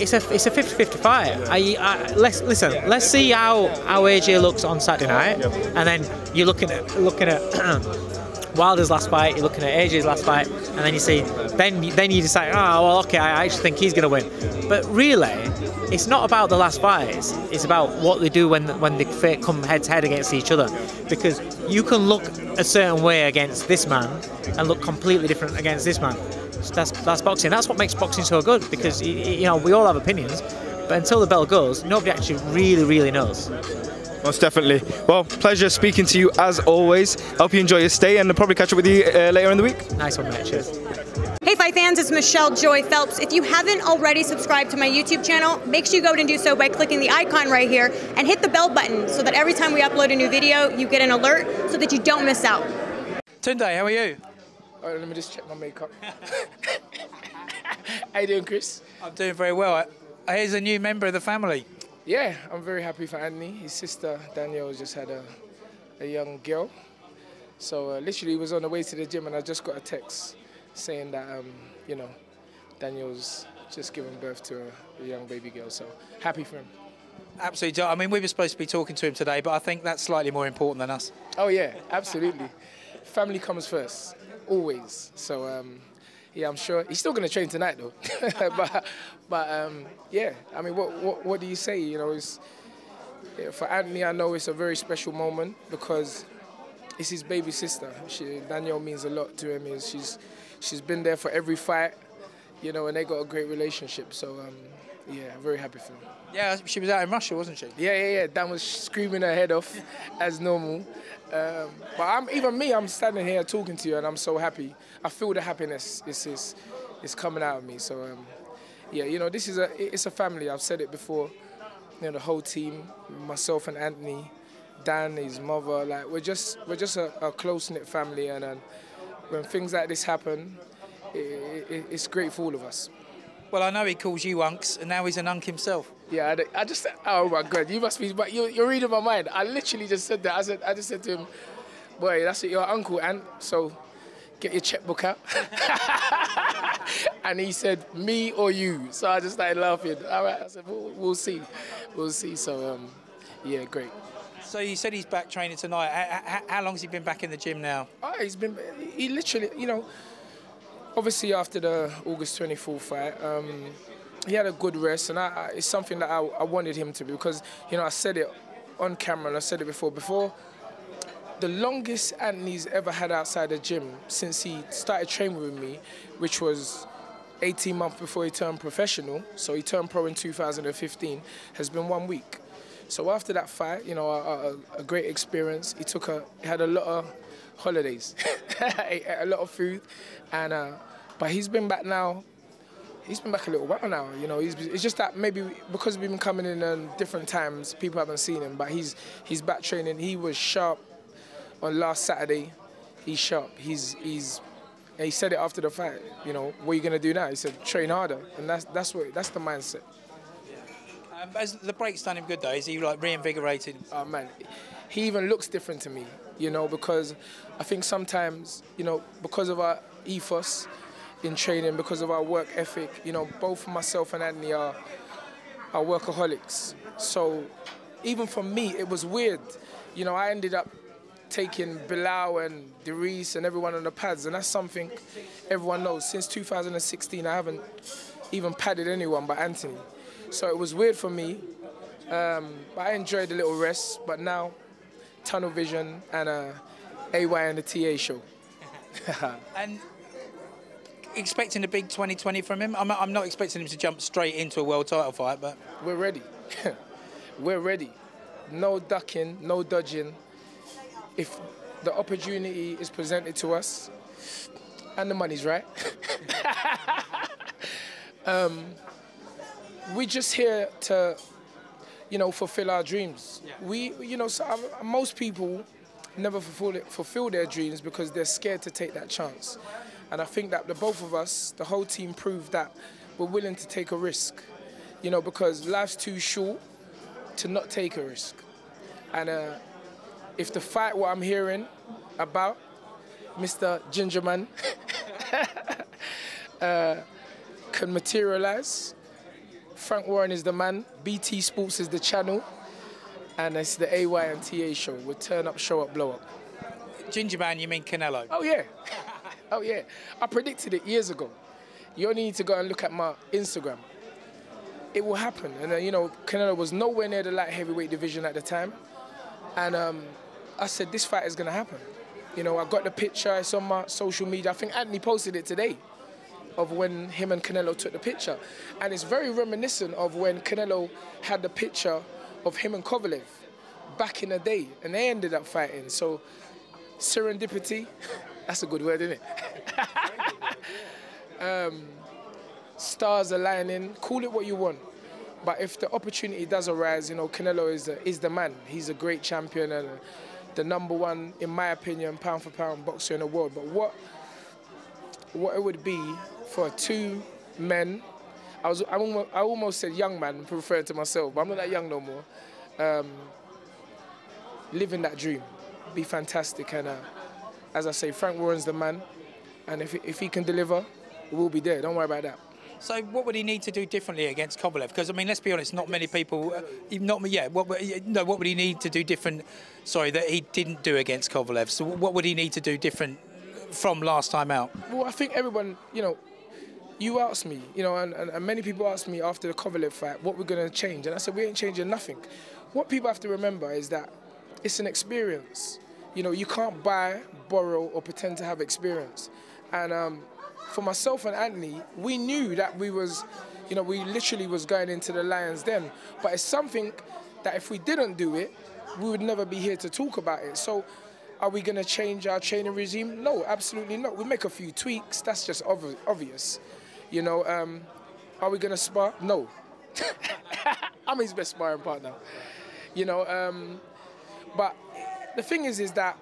it's a it's a 50-50 fight. I, I, let's listen. Let's see how how AJ looks on Saturday night, and then you're looking at looking at. Wilder's last fight, you're looking at AJ's last fight, and then you see, then then you decide, oh well, okay, I actually think he's going to win. But really, it's not about the last fights. It's about what they do when when they come head to head against each other. Because you can look a certain way against this man and look completely different against this man. That's that's boxing. That's what makes boxing so good. Because you know we all have opinions, but until the bell goes, nobody actually really really knows. Most definitely. Well, pleasure speaking to you as always. Hope you enjoy your stay, and I'll probably catch up with you uh, later in the week. Nice one, mate. Cheers. Hey Fight fans, it's Michelle Joy Phelps. If you haven't already subscribed to my YouTube channel, make sure you go and do so by clicking the icon right here and hit the bell button so that every time we upload a new video, you get an alert so that you don't miss out. Tunde, how are you? All right, let me just check my makeup. how you doing, Chris? I'm doing very well. Here's a new member of the family. Yeah, I'm very happy for Anthony. His sister Danielle just had a, a young girl. So uh, literally was on the way to the gym and I just got a text saying that, um, you know, Daniel's just given birth to a, a young baby girl. So happy for him. Absolutely. I mean, we were supposed to be talking to him today, but I think that's slightly more important than us. Oh yeah, absolutely. Family comes first, always. So um, yeah, I'm sure he's still going to train tonight though. but but um, yeah, I mean, what, what what do you say? You know, it's for Anthony. I know it's a very special moment because it's his baby sister. She, Danielle means a lot to him. She's she's been there for every fight, you know, and they got a great relationship. So um, yeah, very happy for him. Yeah, she was out in Russia, wasn't she? Yeah, yeah, yeah. Dan was screaming her head off, as normal. Um, but I'm, even me, I'm standing here talking to you, and I'm so happy. I feel the happiness is is, is coming out of me. So um, yeah, you know, this is a it's a family. I've said it before. You know, the whole team, myself and Anthony, Dan, his mother, like we're just we're just a, a close knit family, and, and when things like this happen, it, it, it's great for all of us. Well, I know he calls you unks, and now he's an unk himself. Yeah, I, I just oh my god, you must be, but you're, you're reading my mind. I literally just said that. I said, I just said to him, boy, that's it, your uncle, and so get your checkbook out. and he said, me or you. So I just started laughing. All right, I said, we'll, we'll see, we'll see. So um, yeah, great. So you said he's back training tonight. How, how, how long's he been back in the gym now? Oh, he's been, he literally, you know, obviously after the August 24 fight, um, he had a good rest, and I, I, it's something that I, I, wanted him to be because, you know, I said it on camera and I said it before. Before, the longest Anthony's ever had outside the gym since he started training with me, which was 18 months before he turned professional, so he turned pro in 2015, has been one week. So after that fight, you know, a, a, a great experience. He took a, he had a lot of holidays, a lot of food, and uh, but he's been back now. He's been back a little while now. You know, it's just that maybe because we've been coming in at different times, people haven't seen him. But he's he's back training. He was sharp on last Saturday. He's sharp. He's he's. he said it after the fight. You know, what are you gonna do now? He said, train harder, and that's that's what that's the mindset. Um, has the break's done him good though? Is he like reinvigorated? Oh man, he even looks different to me. You know, because I think sometimes you know because of our ethos in training, because of our work ethic, you know, both myself and Anthony are are workaholics. So even for me, it was weird. You know, I ended up taking Bilal and Derice and everyone on the pads, and that's something everyone knows. Since 2016, I haven't even padded anyone but Anthony. So it was weird for me, um, but I enjoyed a little rest. But now, tunnel vision and uh, AY and the TA show. and expecting a big 2020 from him. I'm, I'm not expecting him to jump straight into a world title fight, but we're ready. we're ready. No ducking, no dodging. If the opportunity is presented to us and the money's right, um, we're just here to, you know, fulfill our dreams. Yeah. We, you know, so, uh, most people never fulfill, it, fulfill their dreams because they're scared to take that chance. And I think that the both of us, the whole team, proved that we're willing to take a risk. You know, because life's too short to not take a risk. And uh, if the fight, what I'm hearing about, Mr. Gingerman, uh, can materialize, Frank Warren is the man, BT Sports is the channel, and it's the AY and TA show. We'll turn up, show up, blow up. Gingerman, you mean Canelo? Oh, yeah. oh, yeah. I predicted it years ago. You only need to go and look at my Instagram. It will happen. And, uh, you know, Canelo was nowhere near the light heavyweight division at the time. And um, I said, this fight is going to happen. You know, I got the picture, it's on my social media. I think Anthony posted it today of when him and Canelo took the picture. And it's very reminiscent of when Canelo had the picture of him and Kovalev back in the day. And they ended up fighting. So serendipity, that's a good word, isn't it? um, stars aligning, call it what you want. But if the opportunity does arise, you know, Canelo is the, is the man. He's a great champion and the number one, in my opinion, pound for pound boxer in the world. But what what it would be for two men. I was I almost, said young man, referring to myself, but I'm not that young no more. Um, living that dream, be fantastic, and uh, as I say, Frank Warren's the man, and if if he can deliver, we'll be there. Don't worry about that. So, what would he need to do differently against Kovalev? Because I mean, let's be honest, not many people, uh, not me yeah. What no, what would he need to do different? Sorry, that he didn't do against Kovalev. So, what would he need to do different from last time out? Well, I think everyone, you know, you asked me, you know, and, and, and many people asked me after the Kovalev fight what we're going to change. And I said, we ain't changing nothing. What people have to remember is that it's an experience. You know, you can't buy, borrow, or pretend to have experience. And um, for myself and Anthony, we knew that we was, you know, we literally was going into the lion's den. But it's something that if we didn't do it, we would never be here to talk about it. So are we going to change our training regime? No, absolutely not. We make a few tweaks. That's just obvious. You know, um, are we going to spar? No. I'm his best sparring partner. You know, um, but the thing is, is that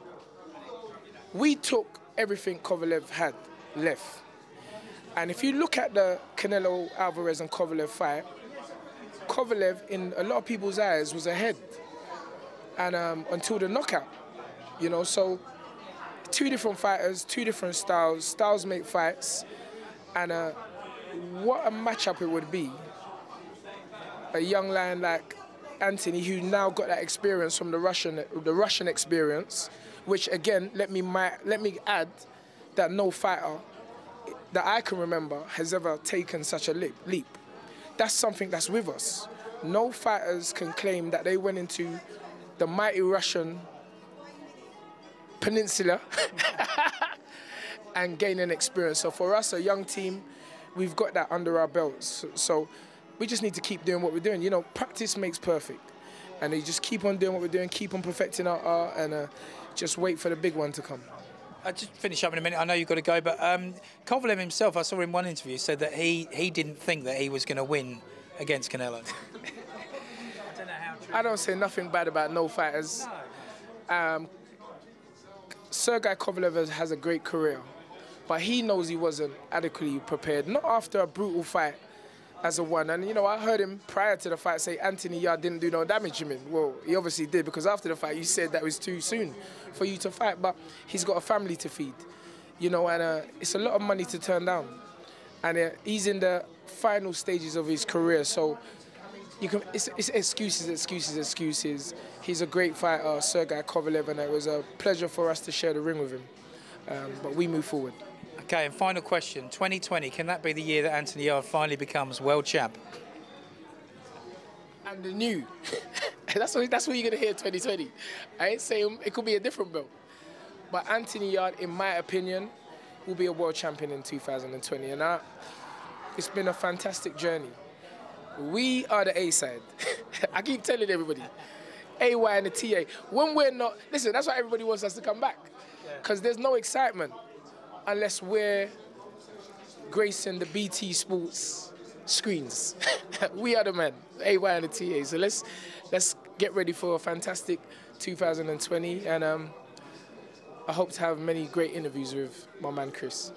we took everything Kovalev had left. And if you look at the Canelo Alvarez and Kovalev fight, Kovalev, in a lot of people's eyes, was ahead, and um, until the knockout, you know. So, two different fighters, two different styles. Styles make fights, and uh, what a matchup it would be. A young lion like Anthony, who now got that experience from the Russian, the Russian experience, which again, let me let me add that no fighter that I can remember has ever taken such a leap. That's something that's with us. No fighters can claim that they went into the mighty Russian peninsula and gain an experience. So for us, a young team, we've got that under our belts. So we just need to keep doing what we're doing. You know, practice makes perfect. And you just keep on doing what we're doing, keep on perfecting our art, and uh, just wait for the big one to come. I'll just finish up in a minute. I know you've got to go, but um, Kovalev himself, I saw in one interview, said that he, he didn't think that he was going to win against Canelo. I don't say nothing bad about no fighters. Um, Sergei Kovalev has a great career, but he knows he wasn't adequately prepared. Not after a brutal fight as a one. And, you know, I heard him prior to the fight say Anthony Yarde didn't do no damage to him. Well, he obviously did because after the fight you said that was too soon for you to fight. But he's got a family to feed, you know, and uh, it's a lot of money to turn down. And uh, he's in the final stages of his career. So you can, it's, it's excuses, excuses, excuses. He's a great fighter, Sergei Kovalev, and it was a pleasure for us to share the ring with him. Um, but we move forward. Okay, and final question. 2020, can that be the year that Anthony Yarde finally becomes world champ? And the new. that's, what, that's what you're going to hear 2020. I ain't saying it could be a different belt. But Anthony Yarde, in my opinion, will be a world champion in 2020. And I, it's been a fantastic journey. We are the A side. I keep telling everybody. AY and the TA. When we're not, listen, that's why everybody wants us to come back. Because there's no excitement unless we're gracing the BT Sports screens. we are the men, AY and the TA. So let's let's get ready for a fantastic 2020, and um, I hope to have many great interviews with my man Chris.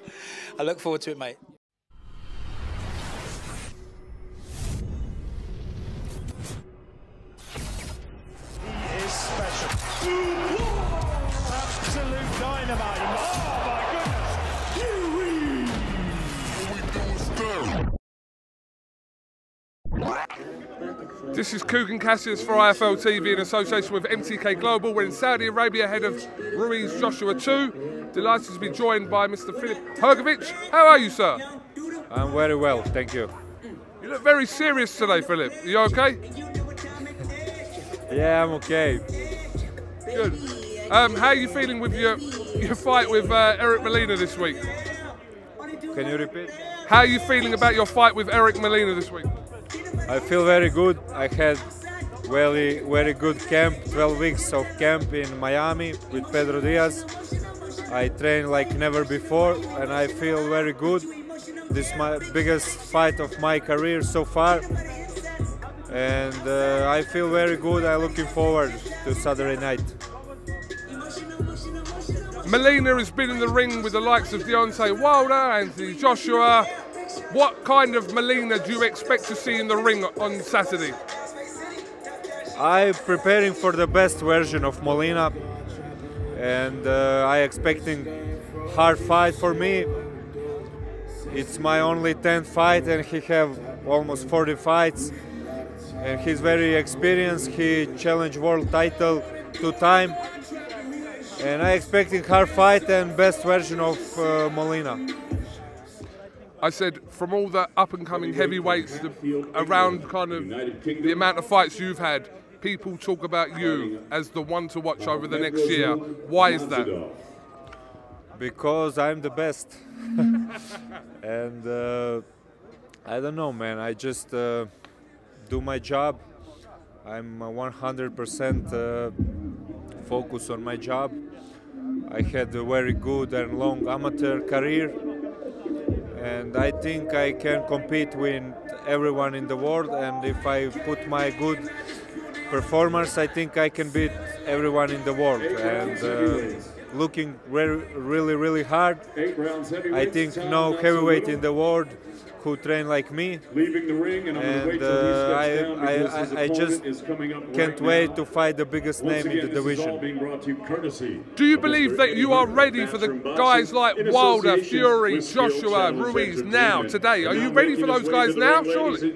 I look forward to it, mate. This is Kugan Cassius for IFL TV in association with MTK Global. We're in Saudi Arabia ahead of Ruiz Joshua 2. Delighted to be joined by Mr. Filip Hrgovic. How are you, sir? I'm very well, thank you. You look very serious today, Filip. Are you okay? Yeah, I'm okay. Good. Um, how are you feeling with your your fight with uh, Eric Molina this week? Can you repeat? How are you feeling about your fight with Eric Molina this week? I feel very good. I had very very good camp, 12 weeks of camp in Miami with Pedro Diaz. I trained like never before and I feel very good. This is my biggest fight of my career so far. And uh, I feel very good. I'm looking forward to Saturday night. Molina has been in the ring with the likes of Deontay Wilder, Anthony Joshua. What kind of Molina do you expect to see in the ring on Saturday? I'm preparing for the best version of Molina, and uh, I expecting hard fight for me. It's my only 10th fight, and he have almost 40 fights, and he's very experienced. He challenged world title two time, and I expecting hard fight and best version of uh, Molina. I said from all the up and coming heavyweights the, around kind of the amount of fights you've had, people talk about you as the one to watch over the next year. Why is that? Because I'm the best. and uh, I don't know, man. I just uh, do my job. I'm 100% uh, focused on my job. I had a very good and long amateur career and I think I can compete with everyone in the world. And if I put my good performance, I think I can beat everyone in the world. And uh, looking very, really, really hard. I think no heavyweight in the world who train like me. Leaving the ring and I'm going to wait And till he uh, I, down because I, his I, I just is coming up can't right wait now. to fight the biggest Once name again, in the this is all division. being brought to you courtesy. Do you believe that you are ready for the guys like Wilder, Fury, Joshua, Ruiz now, today? Are you ready for those guys to the now? ring, Surely.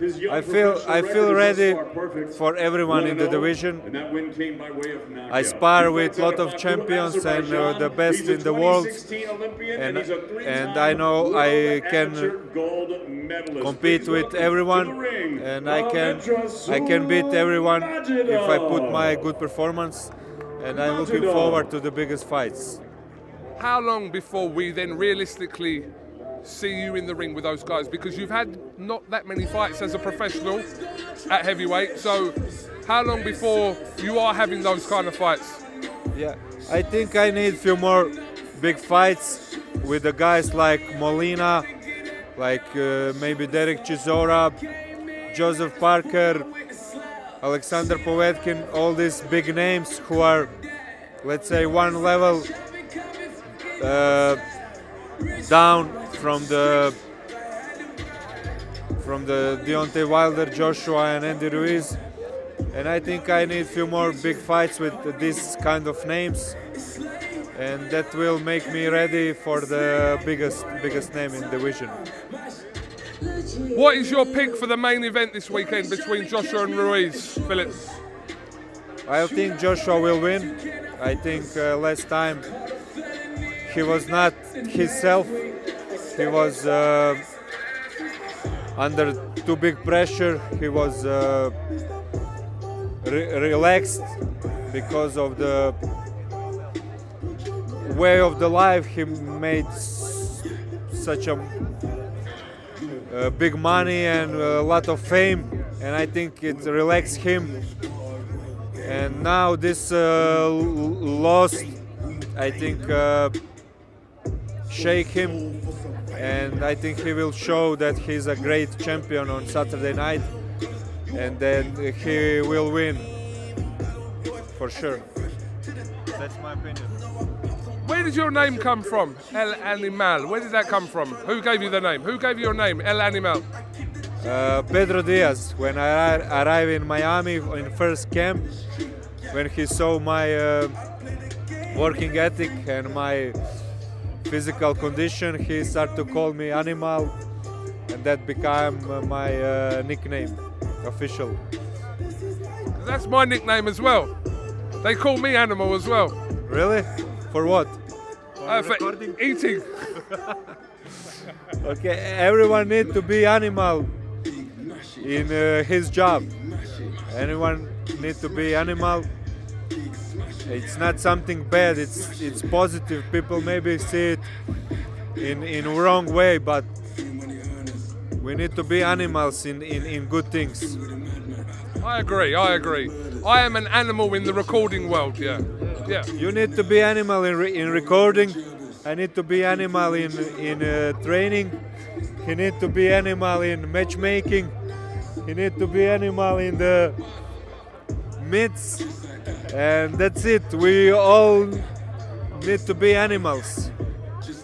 Ladies and gentlemen, his young I feel I feel ready thus far perfect. for everyone in the division. And that win came by way of. I spar with He lot of of champions and uh, the best He's a in the world, Olympian and and he's a and I know I can gold compete Please with everyone, and I can I can beat everyone if I put my good performance, and I'm looking forward to the biggest fights. How long before we then realistically see you in the ring with those guys? Because you've had not that many fights as a professional at heavyweight. So, how long before you are having those kind of fights? Yeah, I think I need a few more big fights with the guys like Molina, like uh, maybe Derek Chisora, Joseph Parker, Alexander Povetkin, all these big names who are, let's say, one level uh, down from the from the Deontay Wilder, Joshua, and Andy Ruiz. And I think I need a few more big fights with these kind of names, and that will make me ready for the biggest biggest name in the division. What is your pick for the main event this weekend between Joshua and Ruiz, Filip? I think Joshua will win. I think uh, last time he was not himself. He was uh, under too big pressure. He was uh, re- relaxed because of the way of the life. He made such a uh, big money and a lot of fame and i think it relaxed him. And now this uh, loss i think uh, shake him and i think he will show that he's a great champion on saturday night and then he will win for sure that's my opinion Where did your name come from? El Animal. Where did that come from? Who gave you the name? Who gave you your name? El Animal. Uh, Pedro Diaz, when I arrived in Miami in first camp, when he saw my uh, working ethic and my physical condition, he started to call me Animal, and that became uh, my uh, nickname, official. That's my nickname as well. They call me Animal as well. Really? For what? Uh, for eating. Okay, everyone need to be animal in uh, his job. Anyone need to be animal. It's not something bad. It's it's positive. People maybe see it in in wrong way, but we need to be animals in in, in good things. I agree. I agree. I am an animal in the recording world. Yeah. Yeah. You need to be animal in, re- in recording. I need to be animal in in uh, training. He need to be animal in matchmaking. He need to be animal in the myths, and that's it. We all need to be animals.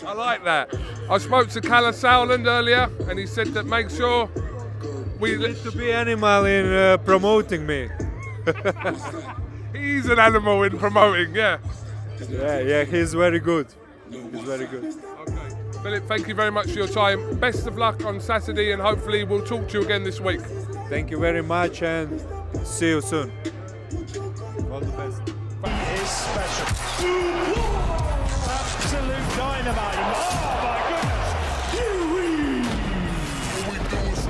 I like that. I spoke to Kalle Sauerland earlier, and he said that make sure we need to be animal in uh, promoting me. He's an animal in promoting. Yeah. Yeah, yeah, he's very good. He's very good. Okay. Filip, thank you very much for your time. Best of luck on Saturday, and hopefully we'll talk to you again this week. Thank you very much, and see you soon. All the best. That is special. Absolute dynamite. Oh, my goodness. Huey! All we do is